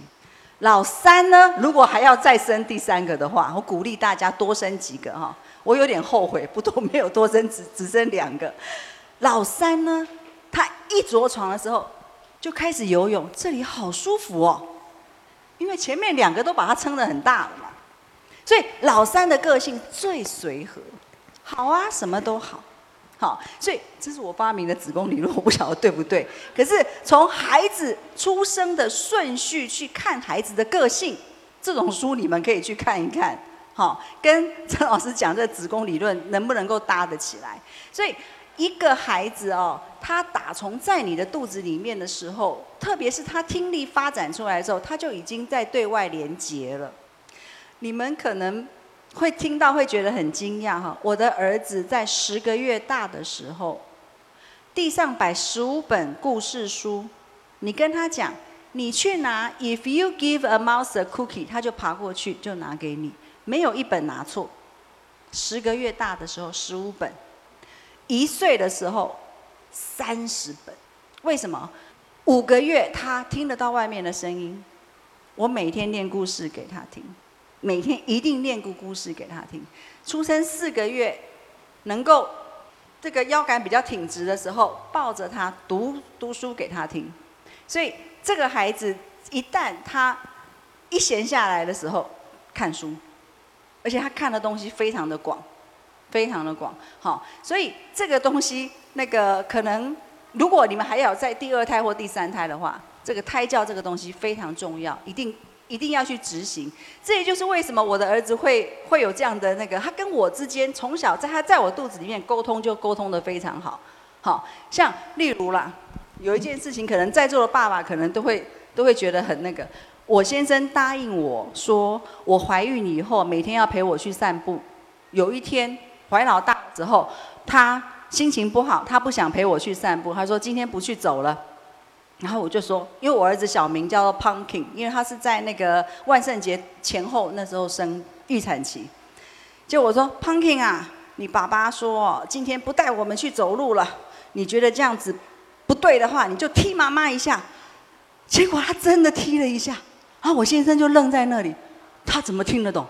老三呢，如果还要再生第三个的话，我鼓励大家多生几个哈。我有点后悔，不多没有多生，只只生两个。老三呢，他一着床的时候就开始游泳，这里好舒服哦，因为前面两个都把他撑得很大了嘛。所以老三的个性最随和，好啊，什么都好。好，所以这是我发明的子宫理论，我不晓得对不对。可是从孩子出生的顺序去看孩子的个性，这种书你们可以去看一看。好，跟陈老师讲这子宫理论能不能够搭得起来？所以一个孩子哦，他打从在你的肚子里面的时候，特别是他听力发展出来的时候，他就已经在对外连接了。你们可能。会听到会觉得很惊讶哈！我的儿子在十个月大的时候，地上摆十五本故事书，你跟他讲，你去拿，If you give a mouse a cookie，他就爬过去就拿给你，没有一本拿错。十个月大的时候，十五本，一岁的时候三十本，为什么？五个月他听得到外面的声音，我每天念故事给他听，每天一定念个故事给他听。出生四个月，能够这个腰杆比较挺直的时候，抱着他读读书给他听。所以这个孩子一旦他一闲下来的时候看书，而且他看的东西非常的广，非常的广。好，所以这个东西那个可能。如果你们还要在第二胎或第三胎的话，这个胎教这个东西非常重要，一定一定要去执行。这也就是为什么我的儿子会会有这样的那个，他跟我之间从小在他在我肚子里面沟通就沟通的非常好。好像例如啦，有一件事情，可能在座的爸爸可能都会都会觉得很那个。我先生答应我说，我怀孕以后每天要陪我去散步。有一天怀老大之后，他。心情不好，他不想陪我去散步。他说今天不去走了。然后我就说，因为我儿子小名叫做 Pumpkin，因为他是在那个万圣节前后那时候生预产期。就我说 Pumpkin 啊，你爸爸说今天不带我们去走路了。你觉得这样子不对的话，你就踢妈妈一下。结果他真的踢了一下，然后，我先生就愣在那里，他怎么听得懂？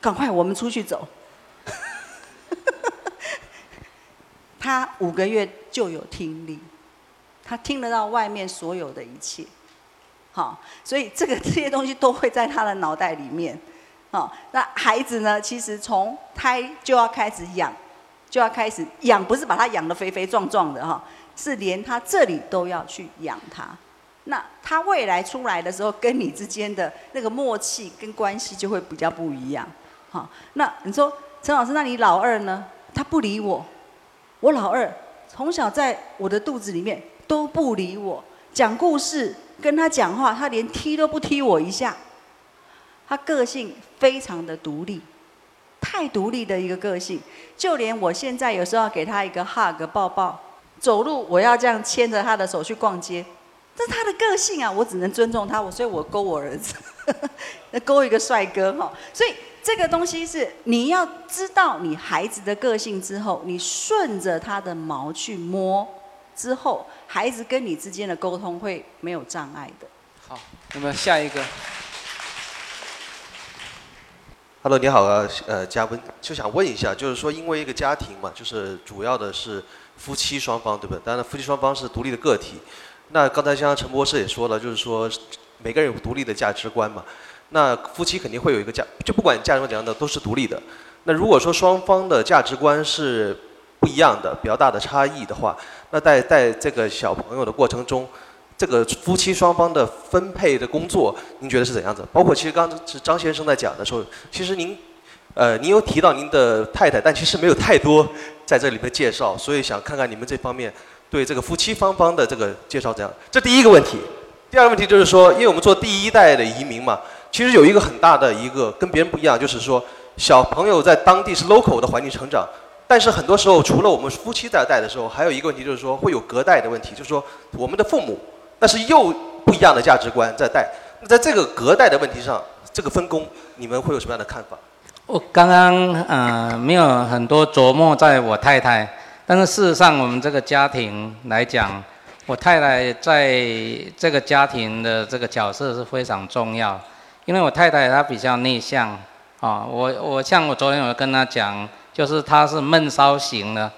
赶快我们出去走。他五个月就有听力，他听得到外面所有的一切，好，所以这个这些东西都会在他的脑袋里面，好，那孩子呢，其实从胎就要开始养，就要开始养，不是把他养得肥肥壮壮的哈，是连他这里都要去养他，那他未来出来的时候，跟你之间的那个默契跟关系就会比较不一样，好，那你说陈老师，那你老二呢？他不理我。我老二从小在我的肚子里面都不理我，讲故事跟他讲话，他连踢都不踢我一下。他个性非常的独立，太独立的一个个性。就连我现在有时候要给他一个 hug 抱抱，走路我要这样牵着他的手去逛街，这是他的个性啊，我只能尊重他，我所以我勾我儿子，那 勾一个帅哥哈，所以。这个东西是你要知道你孩子的个性之后，你顺着他的毛去摸，之后孩子跟你之间的沟通会没有障碍的。好，那么下一个。Hello，你好啊，呃，嘉宾，就想问一下，就是说，因为一个家庭嘛，就是主要的是夫妻双方，对不对？当然，夫妻双方是独立的个体。那刚才像陈博士也说了，就是说每个人有独立的价值观嘛。那夫妻肯定会有一个价，就不管价值观怎样的都是独立的。那如果说双方的价值观是不一样的，比较大的差异的话，那在在这个小朋友的过程中，这个夫妻双方的分配的工作，您觉得是怎样子？包括其实刚是张先生在讲的时候，其实您，呃，您有提到您的太太，但其实没有太多在这里面介绍，所以想看看你们这方面对这个夫妻双方的这个介绍怎样？这第一个问题。第二个问题就是说，因为我们做第一代的移民嘛。其实有一个很大的一个跟别人不一样，就是说小朋友在当地是 local 的环境成长，但是很多时候除了我们夫妻在带的时候，还有一个问题就是说会有隔代的问题，就是说我们的父母，但是又不一样的价值观在带。那在这个隔代的问题上，这个分工你们会有什么样的看法？我刚刚呃没有很多琢磨在我太太，但是事实上我们这个家庭来讲，我太太在这个家庭的这个角色是非常重要。因为我太太她比较内向，啊，我我像我昨天我跟她讲，就是他是闷骚型的，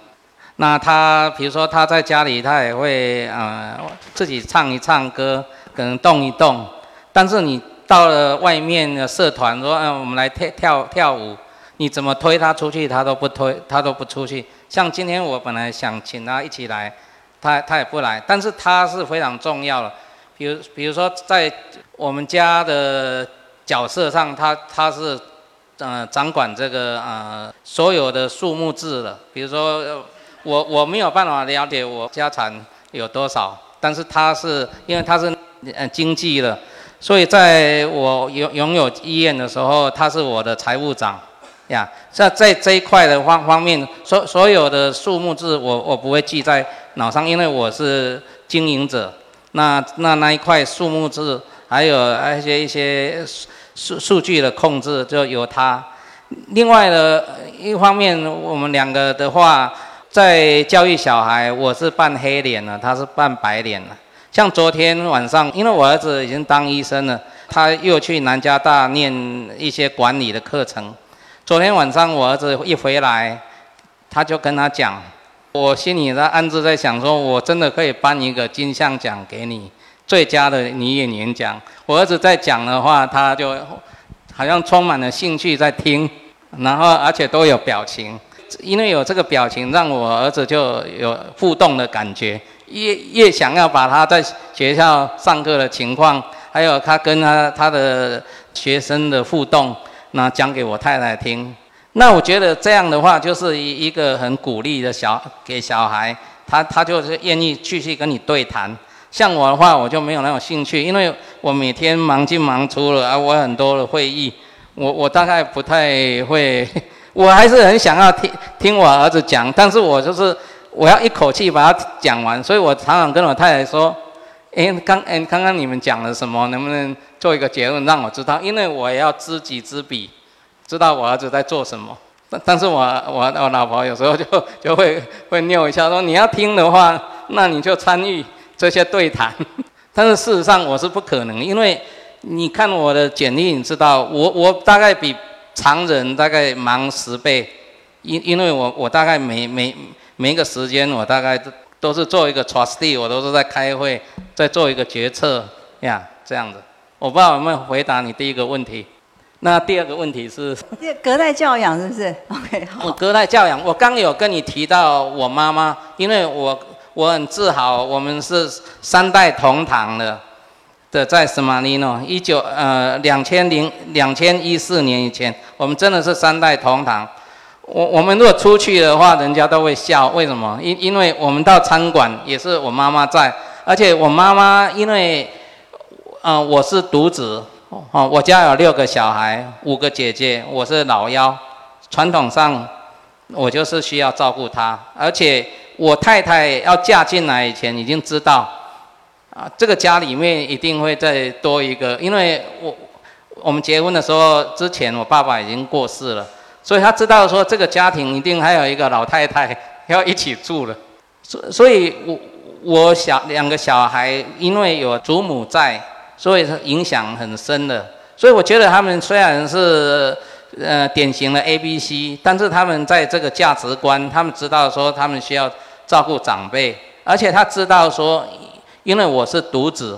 那他比如说他在家里他也会呃自己唱一唱歌，可能动一动，但是你到了外面的社团说，嗯，我们来跳跳跳舞，你怎么推他出去，他都不推，他都不出去。像今天我本来想请他一起来，他他也不来，但是他是非常重要的，比如比如说在我们家的。角色上，他他是，呃，掌管这个呃所有的数目字的。比如说，我我没有办法了解我家产有多少，但是他是因为他是呃经济的，所以在我拥拥有医院的时候，他是我的财务长，呀，在在这一块的方方面，所所有的数目字我我不会记在脑上，因为我是经营者，那那那一块数目字。还有一些一些数数据的控制就由他。另外呢一方面，我们两个的话，在教育小孩，我是扮黑脸了，他是扮白脸了。像昨天晚上，因为我儿子已经当医生了，他又去南加大念一些管理的课程。昨天晚上我儿子一回来，他就跟他讲，我心里在暗自在想，说我真的可以颁一个金像奖给你，最佳的女演员奖。我儿子在讲的话，他就好像充满了兴趣在听，然后而且都有表情。因为有这个表情，让我儿子就有互动的感觉，越越想要把他在学校上课的情况，还有他跟他他的学生的互动，那讲给我太太听。那我觉得这样的话，就是一一个很鼓励的小给小孩，他他就是愿意继续跟你对谈。像我的话，我就没有那种兴趣，因为我每天忙进忙出了啊，我很多的会议，我我大概不太会。我还是很想要听听我儿子讲，但是我就是我要一口气把它讲完，所以我常常跟我太太说：“哎，刚哎刚刚你们讲了什么？能不能做一个结论让我知道？因为我要知己知彼，知道我儿子在做什么。但但是我我我老婆有时候就就会会拗一下，说你要听的话，那你就参与这些对谈。但是事实上我是不可能，因为你看我的简历，你知道我我大概比。常人大概忙十倍，因因为我我大概每每每一个时间我大概都都是做一个 trustee，我都是在开会，在做一个决策呀这样子。我不知道有没有回答你第一个问题。那第二个问题是？隔代教养是不是？OK 好。我隔代教养，我刚有跟你提到我妈妈，因为我我很自豪，我们是三代同堂的。的在什马尼诺，一九呃两千零两千一四年以前，我们真的是三代同堂。我我们如果出去的话，人家都会笑，为什么？因因为我们到餐馆也是我妈妈在，而且我妈妈因为，呃我是独子，哦我家有六个小孩，五个姐姐，我是老幺，传统上我就是需要照顾她，而且我太太要嫁进来以前已经知道。啊，这个家里面一定会再多一个，因为我我们结婚的时候之前，我爸爸已经过世了，所以他知道说这个家庭一定还有一个老太太要一起住了，所所以，我我小两个小孩因为有祖母在，所以影响很深的，所以我觉得他们虽然是呃典型的 A B C，但是他们在这个价值观，他们知道说他们需要照顾长辈，而且他知道说。因为我是独子，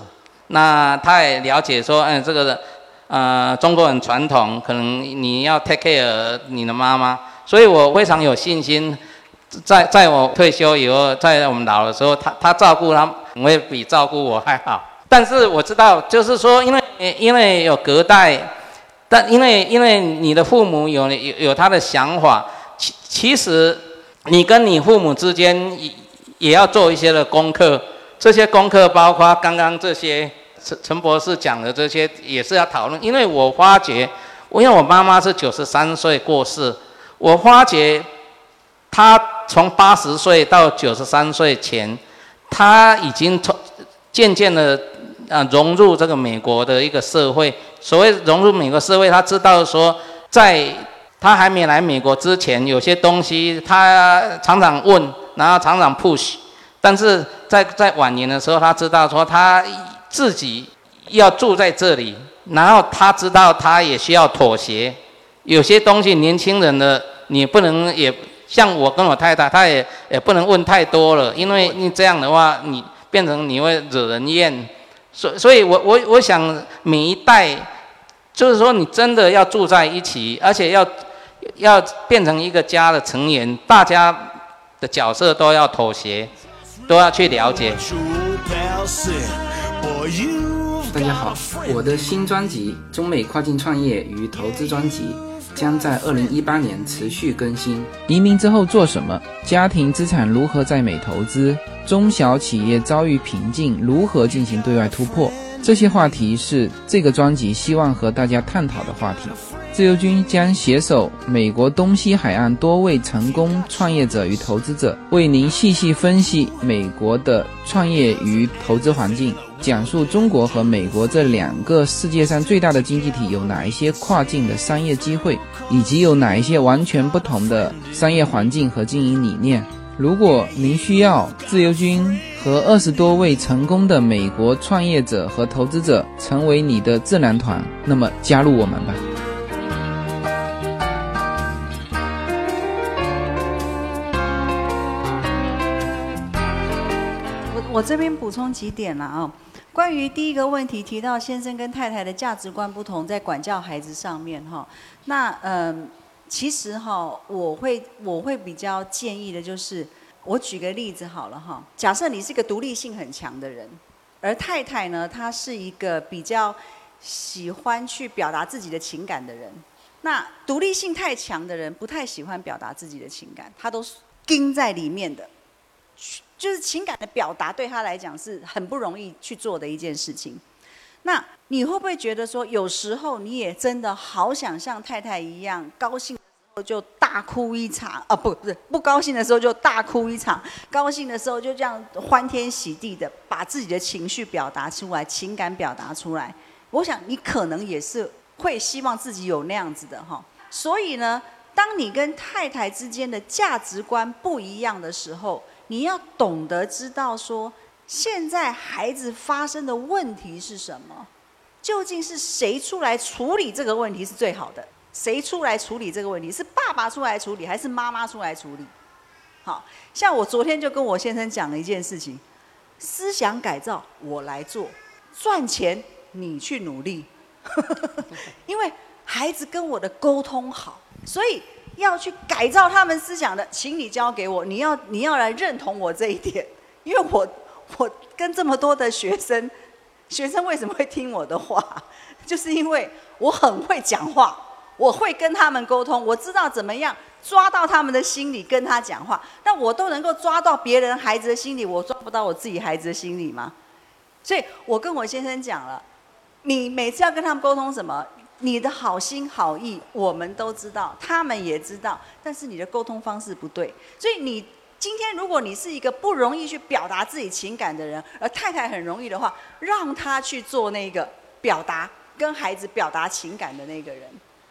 那他也了解说，嗯，这个，呃，中国人传统，可能你要 take care 你的妈妈，所以我非常有信心，在在我退休以后，在我们老的时候，他他照顾他，会比照顾我还好。但是我知道，就是说，因为因为有隔代，但因为因为你的父母有有有他的想法，其其实你跟你父母之间也也要做一些的功课。这些功课包括刚刚这些陈陈博士讲的这些，也是要讨论。因为我发觉，因为我妈妈是九十三岁过世，我发觉她从八十岁到九十三岁前，她已经从渐渐的啊融入这个美国的一个社会。所谓融入美国社会，他知道说，在他还没来美国之前，有些东西他常常问，然后常常 push。但是在在晚年的时候，他知道说他自己要住在这里，然后他知道他也需要妥协，有些东西年轻人的你不能也像我跟我太太，他也也不能问太多了，因为你这样的话，你变成你会惹人厌，所所以，我我我想每一代，就是说你真的要住在一起，而且要要变成一个家的成员，大家的角色都要妥协。都要去了解。大家好，我的新专辑《中美跨境创业与投资专辑》将在二零一八年持续更新。移民之后做什么？家庭资产如何在美投资？中小企业遭遇瓶颈，如何进行对外突破？这些话题是这个专辑希望和大家探讨的话题。自由军将携手美国东西海岸多位成功创业者与投资者，为您细细分析美国的创业与投资环境，讲述中国和美国这两个世界上最大的经济体有哪一些跨境的商业机会，以及有哪一些完全不同的商业环境和经营理念。如果您需要自由军和二十多位成功的美国创业者和投资者成为你的智囊团，那么加入我们吧。我这边补充几点了啊，关于第一个问题提到先生跟太太的价值观不同，在管教孩子上面哈，那嗯。其实哈，我会我会比较建议的就是，我举个例子好了哈。假设你是一个独立性很强的人，而太太呢，她是一个比较喜欢去表达自己的情感的人。那独立性太强的人，不太喜欢表达自己的情感，他都是盯在里面的，就是情感的表达对他来讲是很不容易去做的一件事情。那你会不会觉得说，有时候你也真的好想像太太一样，高兴的时候就大哭一场啊？不，不是不高兴的时候就大哭一场，高兴的时候就这样欢天喜地的把自己的情绪表达出来，情感表达出来。我想你可能也是会希望自己有那样子的哈。所以呢，当你跟太太之间的价值观不一样的时候，你要懂得知道说。现在孩子发生的问题是什么？究竟是谁出来处理这个问题是最好的？谁出来处理这个问题？是爸爸出来处理，还是妈妈出来处理？好像我昨天就跟我先生讲了一件事情：思想改造我来做，赚钱你去努力。因为孩子跟我的沟通好，所以要去改造他们思想的，请你交给我。你要你要来认同我这一点，因为我。我跟这么多的学生，学生为什么会听我的话？就是因为我很会讲话，我会跟他们沟通，我知道怎么样抓到他们的心理跟他讲话。那我都能够抓到别人孩子的心理，我抓不到我自己孩子的心理吗？所以我跟我先生讲了，你每次要跟他们沟通什么，你的好心好意我们都知道，他们也知道，但是你的沟通方式不对，所以你。今天，如果你是一个不容易去表达自己情感的人，而太太很容易的话，让他去做那个表达跟孩子表达情感的那个人。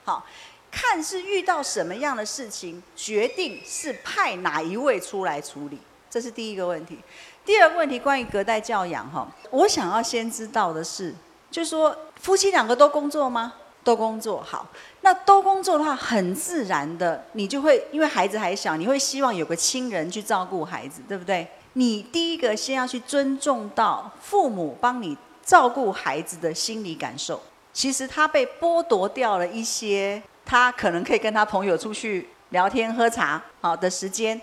好，看是遇到什么样的事情，决定是派哪一位出来处理，这是第一个问题。第二个问题，关于隔代教养，哈，我想要先知道的是，就是说夫妻两个都工作吗？都工作好，那都工作的话，很自然的，你就会因为孩子还小，你会希望有个亲人去照顾孩子，对不对？你第一个先要去尊重到父母帮你照顾孩子的心理感受。其实他被剥夺掉了一些，他可能可以跟他朋友出去聊天喝茶好的时间。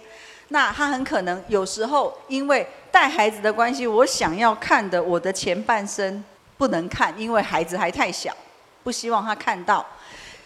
那他很可能有时候因为带孩子的关系，我想要看的我的前半生不能看，因为孩子还太小。不希望他看到，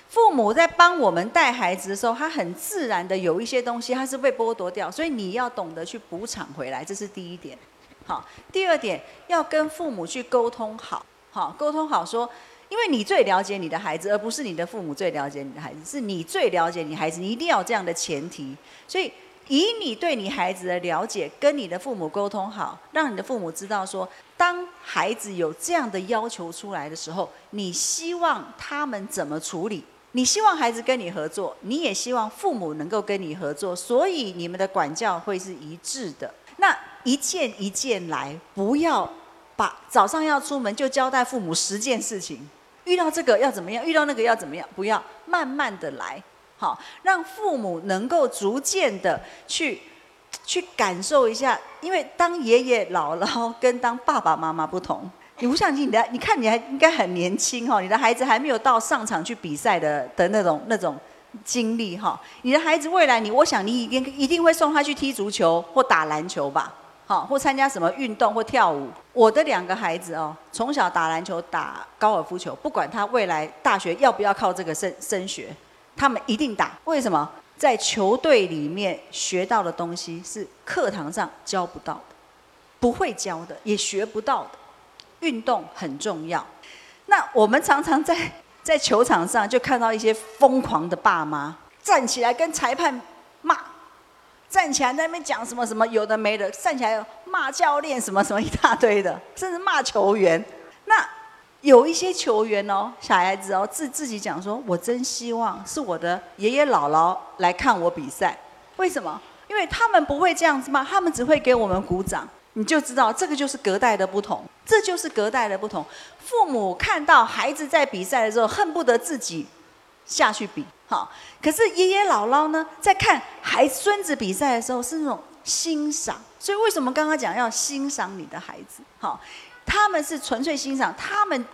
父母在帮我们带孩子的时候，他很自然的有一些东西，他是被剥夺掉，所以你要懂得去补偿回来，这是第一点。好，第二点要跟父母去沟通好，好沟通好说，因为你最了解你的孩子，而不是你的父母最了解你的孩子，是你最了解你孩子，你一定要有这样的前提，所以。以你对你孩子的了解，跟你的父母沟通好，让你的父母知道说，当孩子有这样的要求出来的时候，你希望他们怎么处理？你希望孩子跟你合作，你也希望父母能够跟你合作，所以你们的管教会是一致的。那一件一件来，不要把早上要出门就交代父母十件事情，遇到这个要怎么样，遇到那个要怎么样，不要慢慢的来。好，让父母能够逐渐的去去感受一下，因为当爷爷姥姥跟当爸爸妈妈不同。你不像你的，你看你还应该很年轻哈，你的孩子还没有到上场去比赛的的那种那种经历哈。你的孩子未来，你我想你一定一定会送他去踢足球或打篮球吧，好，或参加什么运动或跳舞。我的两个孩子哦，从小打篮球、打高尔夫球，不管他未来大学要不要靠这个升升学。他们一定打，为什么？在球队里面学到的东西是课堂上教不到的，不会教的，也学不到的。运动很重要。那我们常常在 在球场上就看到一些疯狂的爸妈站起来跟裁判骂，站起来在那边讲什么什么有的没的，站起来骂教练什么什么一大堆的，甚至骂球员。那有一些球员哦，小孩子哦，自自己讲说，我真希望是我的爷爷姥姥来看我比赛。为什么？因为他们不会这样子骂，他们只会给我们鼓掌。你就知道这个就是隔代的不同，这就是隔代的不同。父母看到孩子在比赛的时候，恨不得自己下去比，好。可是爷爷姥姥呢，在看孩孙子比赛的时候，是那种欣赏。所以为什么刚刚讲要欣赏你的孩子？好，他们是纯粹欣赏。他们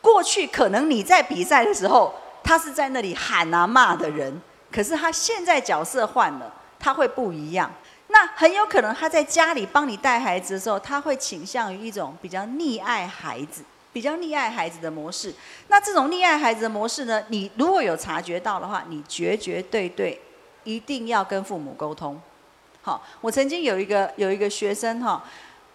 过去可能你在比赛的时候，他是在那里喊啊骂的人，可是他现在角色换了，他会不一样。那很有可能他在家里帮你带孩子的时候，他会倾向于一种比较溺爱孩子、比较溺爱孩子的模式。那这种溺爱孩子的模式呢，你如果有察觉到的话，你绝绝对对一定要跟父母沟通。好，我曾经有一个有一个学生哈，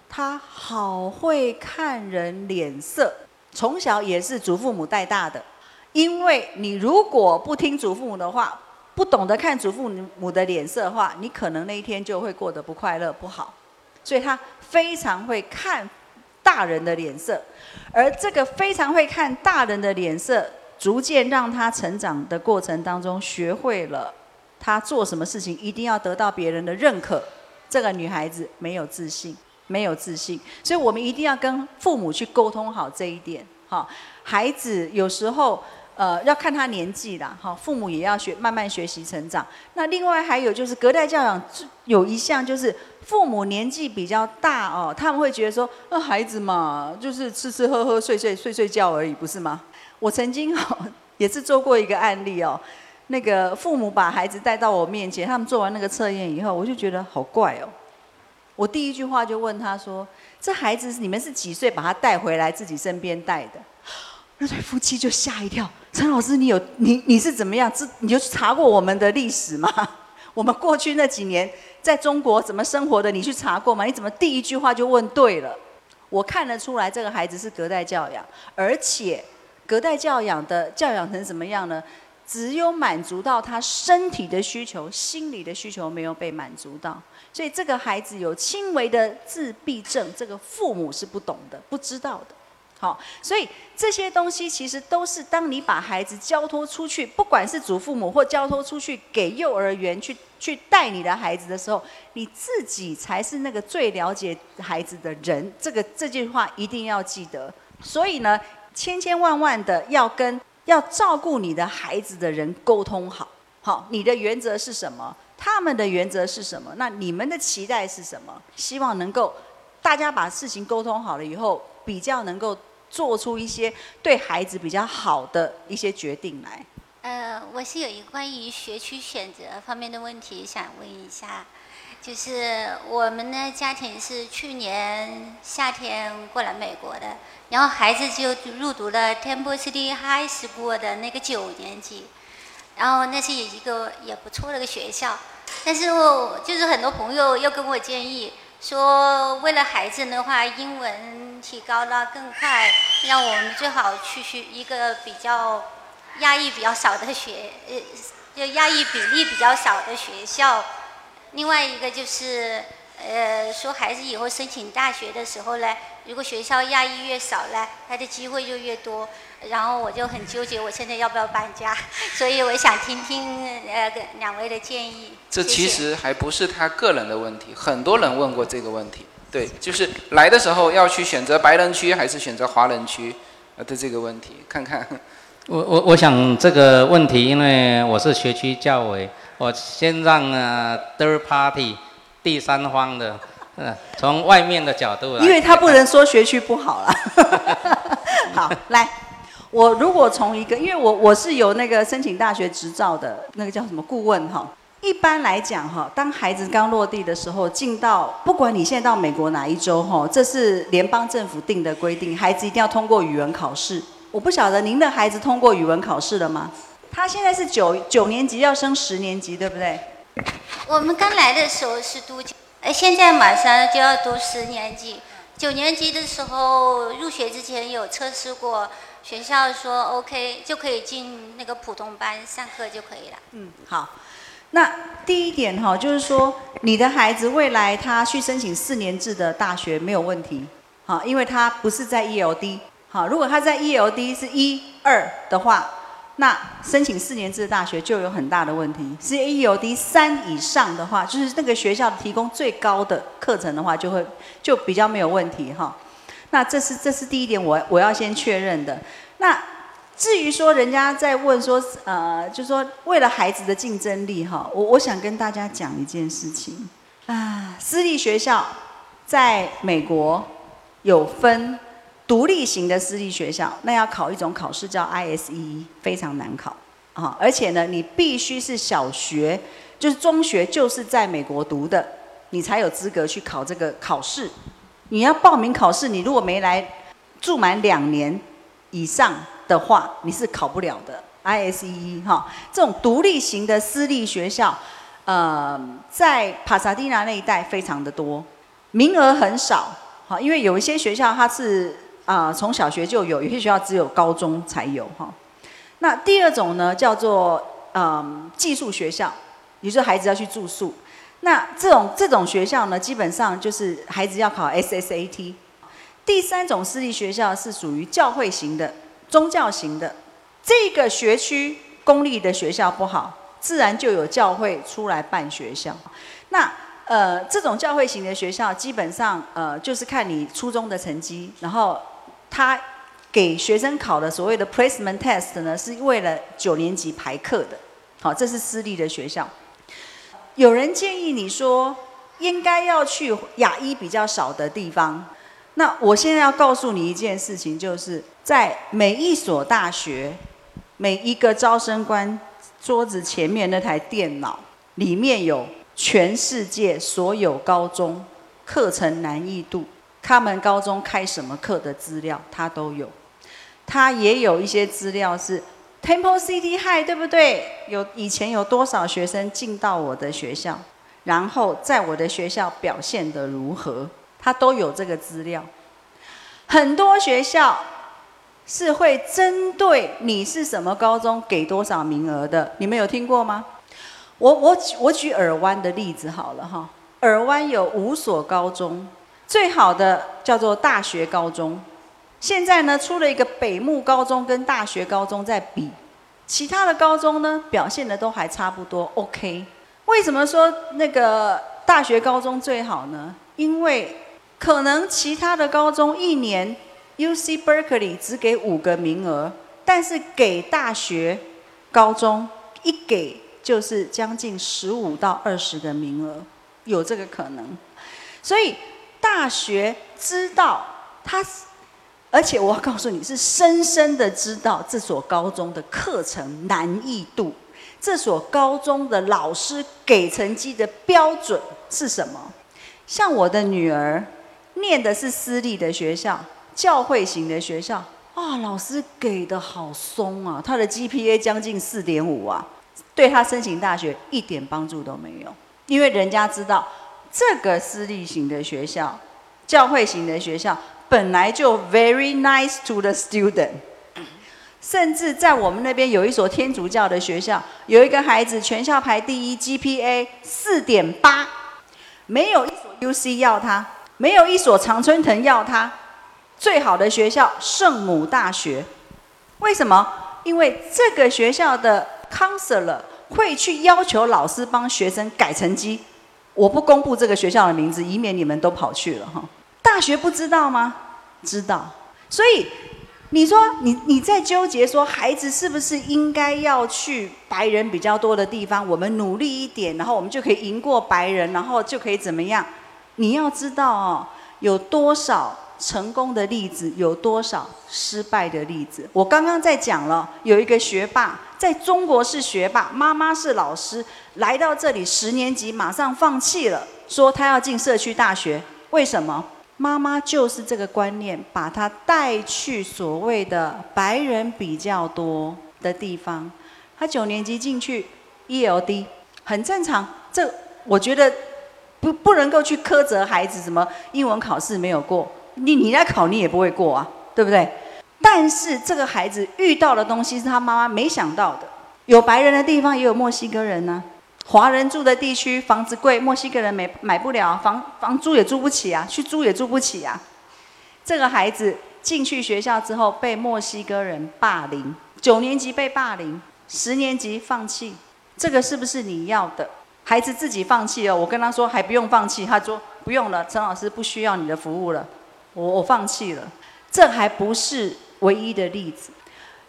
他好会看人脸色，从小也是祖父母带大的。因为你如果不听祖父母的话，不懂得看祖父母的脸色的话，你可能那一天就会过得不快乐、不好。所以他非常会看大人的脸色，而这个非常会看大人的脸色，逐渐让他成长的过程当中，学会了他做什么事情一定要得到别人的认可。这个女孩子没有自信，没有自信，所以我们一定要跟父母去沟通好这一点。哈，孩子有时候。呃，要看他年纪啦，哈，父母也要学慢慢学习成长。那另外还有就是隔代教养，有一项就是父母年纪比较大哦，他们会觉得说，那孩子嘛，就是吃吃喝喝睡睡睡睡觉而已，不是吗？我曾经哦 也是做过一个案例哦，那个父母把孩子带到我面前，他们做完那个测验以后，我就觉得好怪哦。我第一句话就问他说：“这孩子你们是几岁把他带回来自己身边带的？”那对夫妻就吓一跳。陈老师，你有你你是怎么样？这你就查过我们的历史吗？我们过去那几年在中国怎么生活的？你去查过吗？你怎么第一句话就问对了？我看得出来，这个孩子是隔代教养，而且隔代教养的教养成什么样呢？只有满足到他身体的需求，心理的需求没有被满足到，所以这个孩子有轻微的自闭症，这个父母是不懂的，不知道的。好，所以这些东西其实都是当你把孩子交托出去，不管是祖父母或交托出去给幼儿园去去带你的孩子的时候，你自己才是那个最了解孩子的人。这个这句话一定要记得。所以呢，千千万万的要跟要照顾你的孩子的人沟通好。好，你的原则是什么？他们的原则是什么？那你们的期待是什么？希望能够大家把事情沟通好了以后。比较能够做出一些对孩子比较好的一些决定来。呃，我是有一个关于学区选择方面的问题想问一下，就是我们的家庭是去年夏天过来美国的，然后孩子就入读了 Temple City High School 的那个九年级，然后那是一个也不错的个学校，但是我就是很多朋友又跟我建议。说为了孩子的话，英文提高了更快，让我们最好去学一个比较压抑比较少的学，呃，就压抑比例比较少的学校。另外一个就是，呃，说孩子以后申请大学的时候呢，如果学校压抑越少呢，他的机会就越多。然后我就很纠结，我现在要不要搬家？所以我想听听呃两位的建议。这其实还不是他个人的问题，很多人问过这个问题。对，就是来的时候要去选择白人区还是选择华人区的这个问题，看看。我我我想这个问题，因为我是学区教委，我先让呃 third party 第三方的，呃从外面的角度来。因为他不能说学区不好了。好，来。我如果从一个，因为我我是有那个申请大学执照的那个叫什么顾问哈。一般来讲哈，当孩子刚落地的时候，进到不管你现在到美国哪一州哈，这是联邦政府定的规定，孩子一定要通过语文考试。我不晓得您的孩子通过语文考试了吗？他现在是九九年级要升十年级，对不对？我们刚来的时候是读，呃，现在马上就要读十年级。九年级的时候入学之前有测试过。学校说 OK 就可以进那个普通班上课就可以了。嗯，好。那第一点哈，就是说你的孩子未来他去申请四年制的大学没有问题，好，因为他不是在 ELD。好，如果他在 ELD 是一二的话，那申请四年制的大学就有很大的问题。是 EOD 三以上的话，就是那个学校提供最高的课程的话，就会就比较没有问题哈。那这是这是第一点，我我要先确认的。那至于说人家在问说，呃，就说为了孩子的竞争力哈，我我想跟大家讲一件事情啊，私立学校在美国有分独立型的私立学校，那要考一种考试叫 ISE，非常难考啊，而且呢，你必须是小学，就是中学就是在美国读的，你才有资格去考这个考试。你要报名考试，你如果没来住满两年以上的话，你是考不了的。ISE 哈，这种独立型的私立学校，呃，在帕萨蒂纳那一带非常的多，名额很少。好，因为有一些学校它是啊从小学就有，有些学校只有高中才有哈。那第二种呢，叫做嗯寄宿学校，也就是孩子要去住宿。那这种这种学校呢，基本上就是孩子要考 SSAT。第三种私立学校是属于教会型的、宗教型的。这个学区公立的学校不好，自然就有教会出来办学校。那呃，这种教会型的学校，基本上呃，就是看你初中的成绩，然后他给学生考的所谓的 placement test 呢，是为了九年级排课的。好，这是私立的学校。有人建议你说，应该要去亚裔比较少的地方。那我现在要告诉你一件事情，就是在每一所大学，每一个招生官桌子前面那台电脑里面有全世界所有高中课程难易度，他们高中开什么课的资料，他都有。他也有一些资料是。Temple City High 对不对？有以前有多少学生进到我的学校，然后在我的学校表现的如何，他都有这个资料。很多学校是会针对你是什么高中给多少名额的，你们有听过吗？我我我举耳湾的例子好了哈，耳湾有五所高中，最好的叫做大学高中。现在呢，出了一个北木高中跟大学高中在比，其他的高中呢表现的都还差不多，OK。为什么说那个大学高中最好呢？因为可能其他的高中一年，UC Berkeley 只给五个名额，但是给大学高中一给就是将近十五到二十个名额，有这个可能。所以大学知道他。而且我要告诉你是深深的知道这所高中的课程难易度，这所高中的老师给成绩的标准是什么？像我的女儿念的是私立的学校，教会型的学校，啊，老师给的好松啊，她的 GPA 将近四点五啊，对她申请大学一点帮助都没有，因为人家知道这个私立型的学校，教会型的学校。本来就 very nice to the student，甚至在我们那边有一所天主教的学校，有一个孩子全校排第一，GPA 四点八，没有一所 UC 要他，没有一所常春藤要他，最好的学校圣母大学，为什么？因为这个学校的 counselor 会去要求老师帮学生改成绩，我不公布这个学校的名字，以免你们都跑去了哈。大学不知道吗？知道。所以你说你你在纠结说孩子是不是应该要去白人比较多的地方？我们努力一点，然后我们就可以赢过白人，然后就可以怎么样？你要知道哦，有多少成功的例子，有多少失败的例子。我刚刚在讲了，有一个学霸在中国是学霸，妈妈是老师，来到这里十年级马上放弃了，说他要进社区大学，为什么？妈妈就是这个观念，把他带去所谓的白人比较多的地方。他九年级进去 ELD 很正常，这我觉得不不能够去苛责孩子什么英文考试没有过，你你来考你也不会过啊，对不对？但是这个孩子遇到的东西是他妈妈没想到的，有白人的地方也有墨西哥人呢。华人住的地区房子贵，墨西哥人没买不了房，房租也租不起啊，去租也租不起啊。这个孩子进去学校之后被墨西哥人霸凌，九年级被霸凌，十年级放弃，这个是不是你要的？孩子自己放弃了，我跟他说还不用放弃，他说不用了，陈老师不需要你的服务了，我我放弃了。这还不是唯一的例子，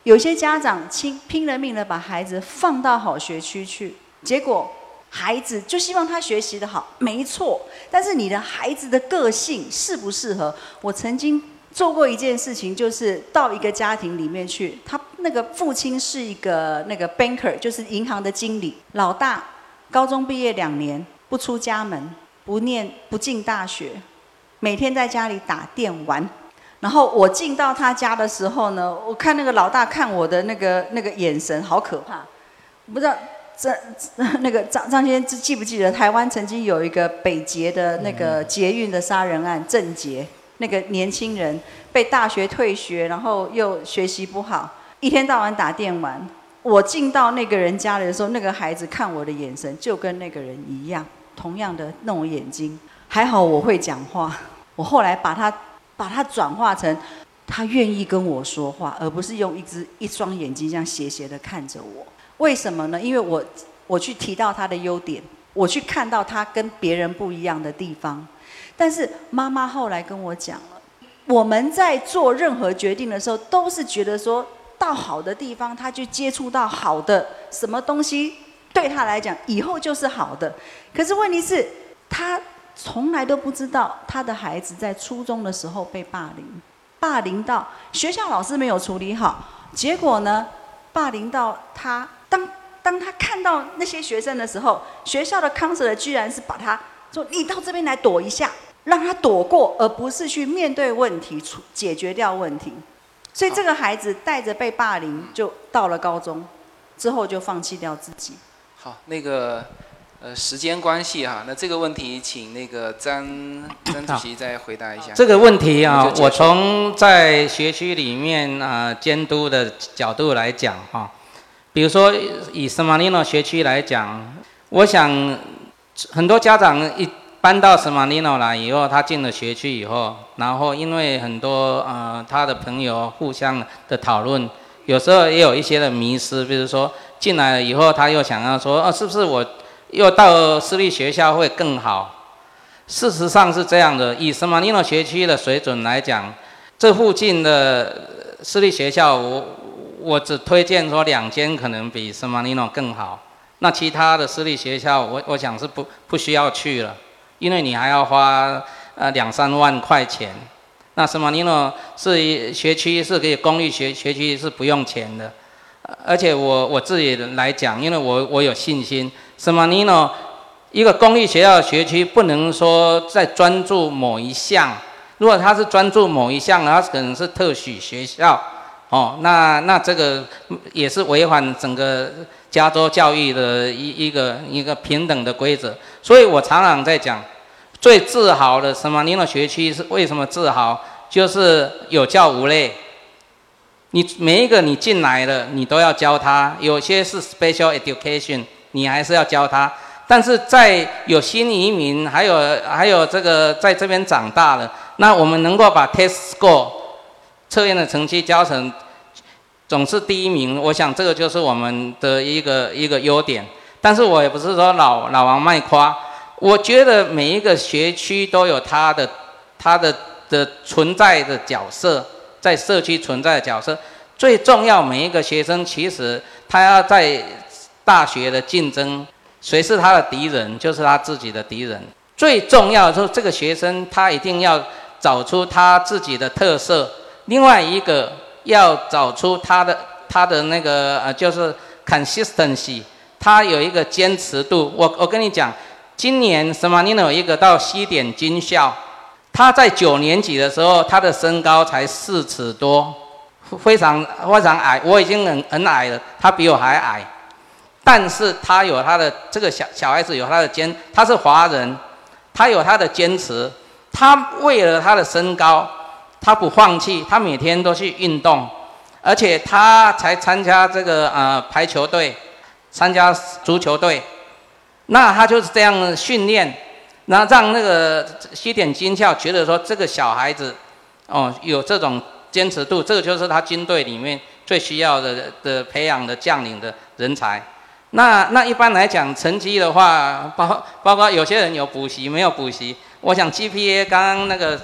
有些家长拼拼了命的把孩子放到好学区去，结果孩子就希望他学习的好，没错。但是你的孩子的个性适不适合？我曾经做过一件事情，就是到一个家庭里面去，他那个父亲是一个那个 banker，就是银行的经理，老大。高中毕业两年，不出家门，不念不进大学，每天在家里打电玩。然后我进到他家的时候呢，我看那个老大看我的那个那个眼神好可怕。不知道这 那个张张先生记不记得台湾曾经有一个北捷的那个捷运的杀人案，郑捷那个年轻人被大学退学，然后又学习不好，一天到晚打电玩。我进到那个人家里的时候，那个孩子看我的眼神就跟那个人一样，同样的那种眼睛。还好我会讲话，我后来把他把他转化成他愿意跟我说话，而不是用一只一双眼睛这样斜斜的看着我。为什么呢？因为我我去提到他的优点，我去看到他跟别人不一样的地方。但是妈妈后来跟我讲了，我们在做任何决定的时候，都是觉得说。到好的地方，他就接触到好的什么东西，对他来讲以后就是好的。可是问题是，他从来都不知道他的孩子在初中的时候被霸凌，霸凌到学校老师没有处理好，结果呢，霸凌到他当当他看到那些学生的时候，学校的 counselor 居然是把他说你到这边来躲一下，让他躲过，而不是去面对问题，处解决掉问题。所以这个孩子带着被霸凌，就到了高中，之后就放弃掉自己。好，那个呃时间关系哈，那这个问题请那个张张主席再回答一下。这个问题啊，我从在学区里面啊监督的角度来讲哈，比如说以圣马力诺学区来讲，我想很多家长一。搬到圣马力诺来以后，他进了学区以后，然后因为很多呃他的朋友互相的讨论，有时候也有一些的迷失，比如说进来了以后，他又想要说，哦，是不是我又到私立学校会更好？事实上是这样的，以圣马力诺学区的水准来讲，这附近的私立学校，我我只推荐说两间可能比圣马尼诺更好，那其他的私立学校，我我想是不不需要去了。因为你还要花呃两三万块钱，那圣马尼诺是一学区是可以公立学学区是不用钱的，而且我我自己来讲，因为我我有信心，圣马尼诺一个公立学校的学区不能说在专注某一项，如果他是专注某一项，他可能是特许学校，哦，那那这个也是违反整个。加州教育的一一个一个平等的规则，所以我常常在讲，最自豪的什么？尼诺学区是为什么自豪？就是有教无类。你每一个你进来了，你都要教他。有些是 special education，你还是要教他。但是在有新移民，还有还有这个在这边长大了，那我们能够把 test score 测验的成绩教成。总是第一名，我想这个就是我们的一个一个优点。但是我也不是说老老王卖夸，我觉得每一个学区都有它的它的的存在的角色，在社区存在的角色。最重要，每一个学生其实他要在大学的竞争，谁是他的敌人，就是他自己的敌人。最重要的是，这个学生他一定要找出他自己的特色。另外一个。要找出他的他的那个呃，就是 consistency，他有一个坚持度。我我跟你讲，今年什么？你有一个到西点军校，他在九年级的时候，他的身高才四尺多，非常非常矮。我已经很很矮了，他比我还矮，但是他有他的这个小小孩子有他的坚，他是华人，他有他的坚持，他为了他的身高。他不放弃，他每天都去运动，而且他才参加这个呃排球队，参加足球队，那他就是这样训练，那让那个西点军校觉得说这个小孩子，哦有这种坚持度，这个就是他军队里面最需要的的培养的将领的人才。那那一般来讲，成绩的话，包包括有些人有补习，没有补习。我想 GPA 刚刚那个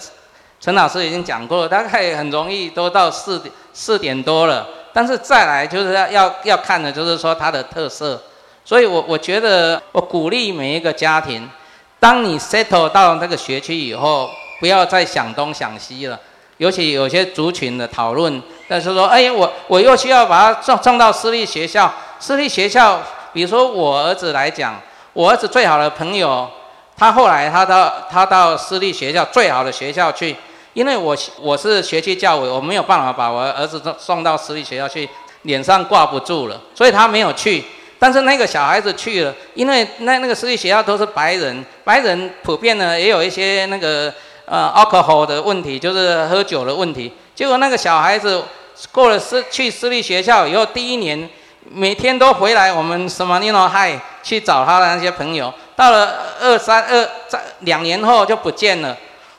陈老师已经讲过了，大概很容易都到四点四点多了。但是再来就是要要要看的就是说它的特色。所以我我觉得我鼓励每一个家庭，当你 settle 到那个学区以后，不要再想东想西了。尤其有些族群的讨论，但是说，哎，我我又需要把他送送到私立学校，私立学校。比如说我儿子来讲，我儿子最好的朋友，他后来他到他到私立学校最好的学校去，因为我我是学区教委，我没有办法把我儿子送送到私立学校去，脸上挂不住了，所以他没有去。但是那个小孩子去了，因为那那个私立学校都是白人，白人普遍呢也有一些那个呃 alcohol 的问题，就是喝酒的问题。结果那个小孩子过了私去私立学校以后，第一年。每天都回来，我们什么尼诺嗨去找他的那些朋友。到了二三二在两年后就不见了。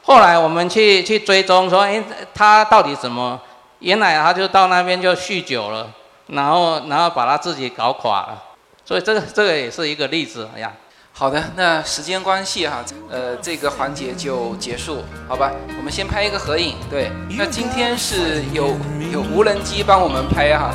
后来我们去去追踪，说哎，他到底怎么？原来他就到那边就酗酒了，然后然后把他自己搞垮了。所以这个这个也是一个例子哎呀。好的，那时间关系哈，呃，这个环节就结束，好吧？我们先拍一个合影。对，那今天是有有无人机帮我们拍哈。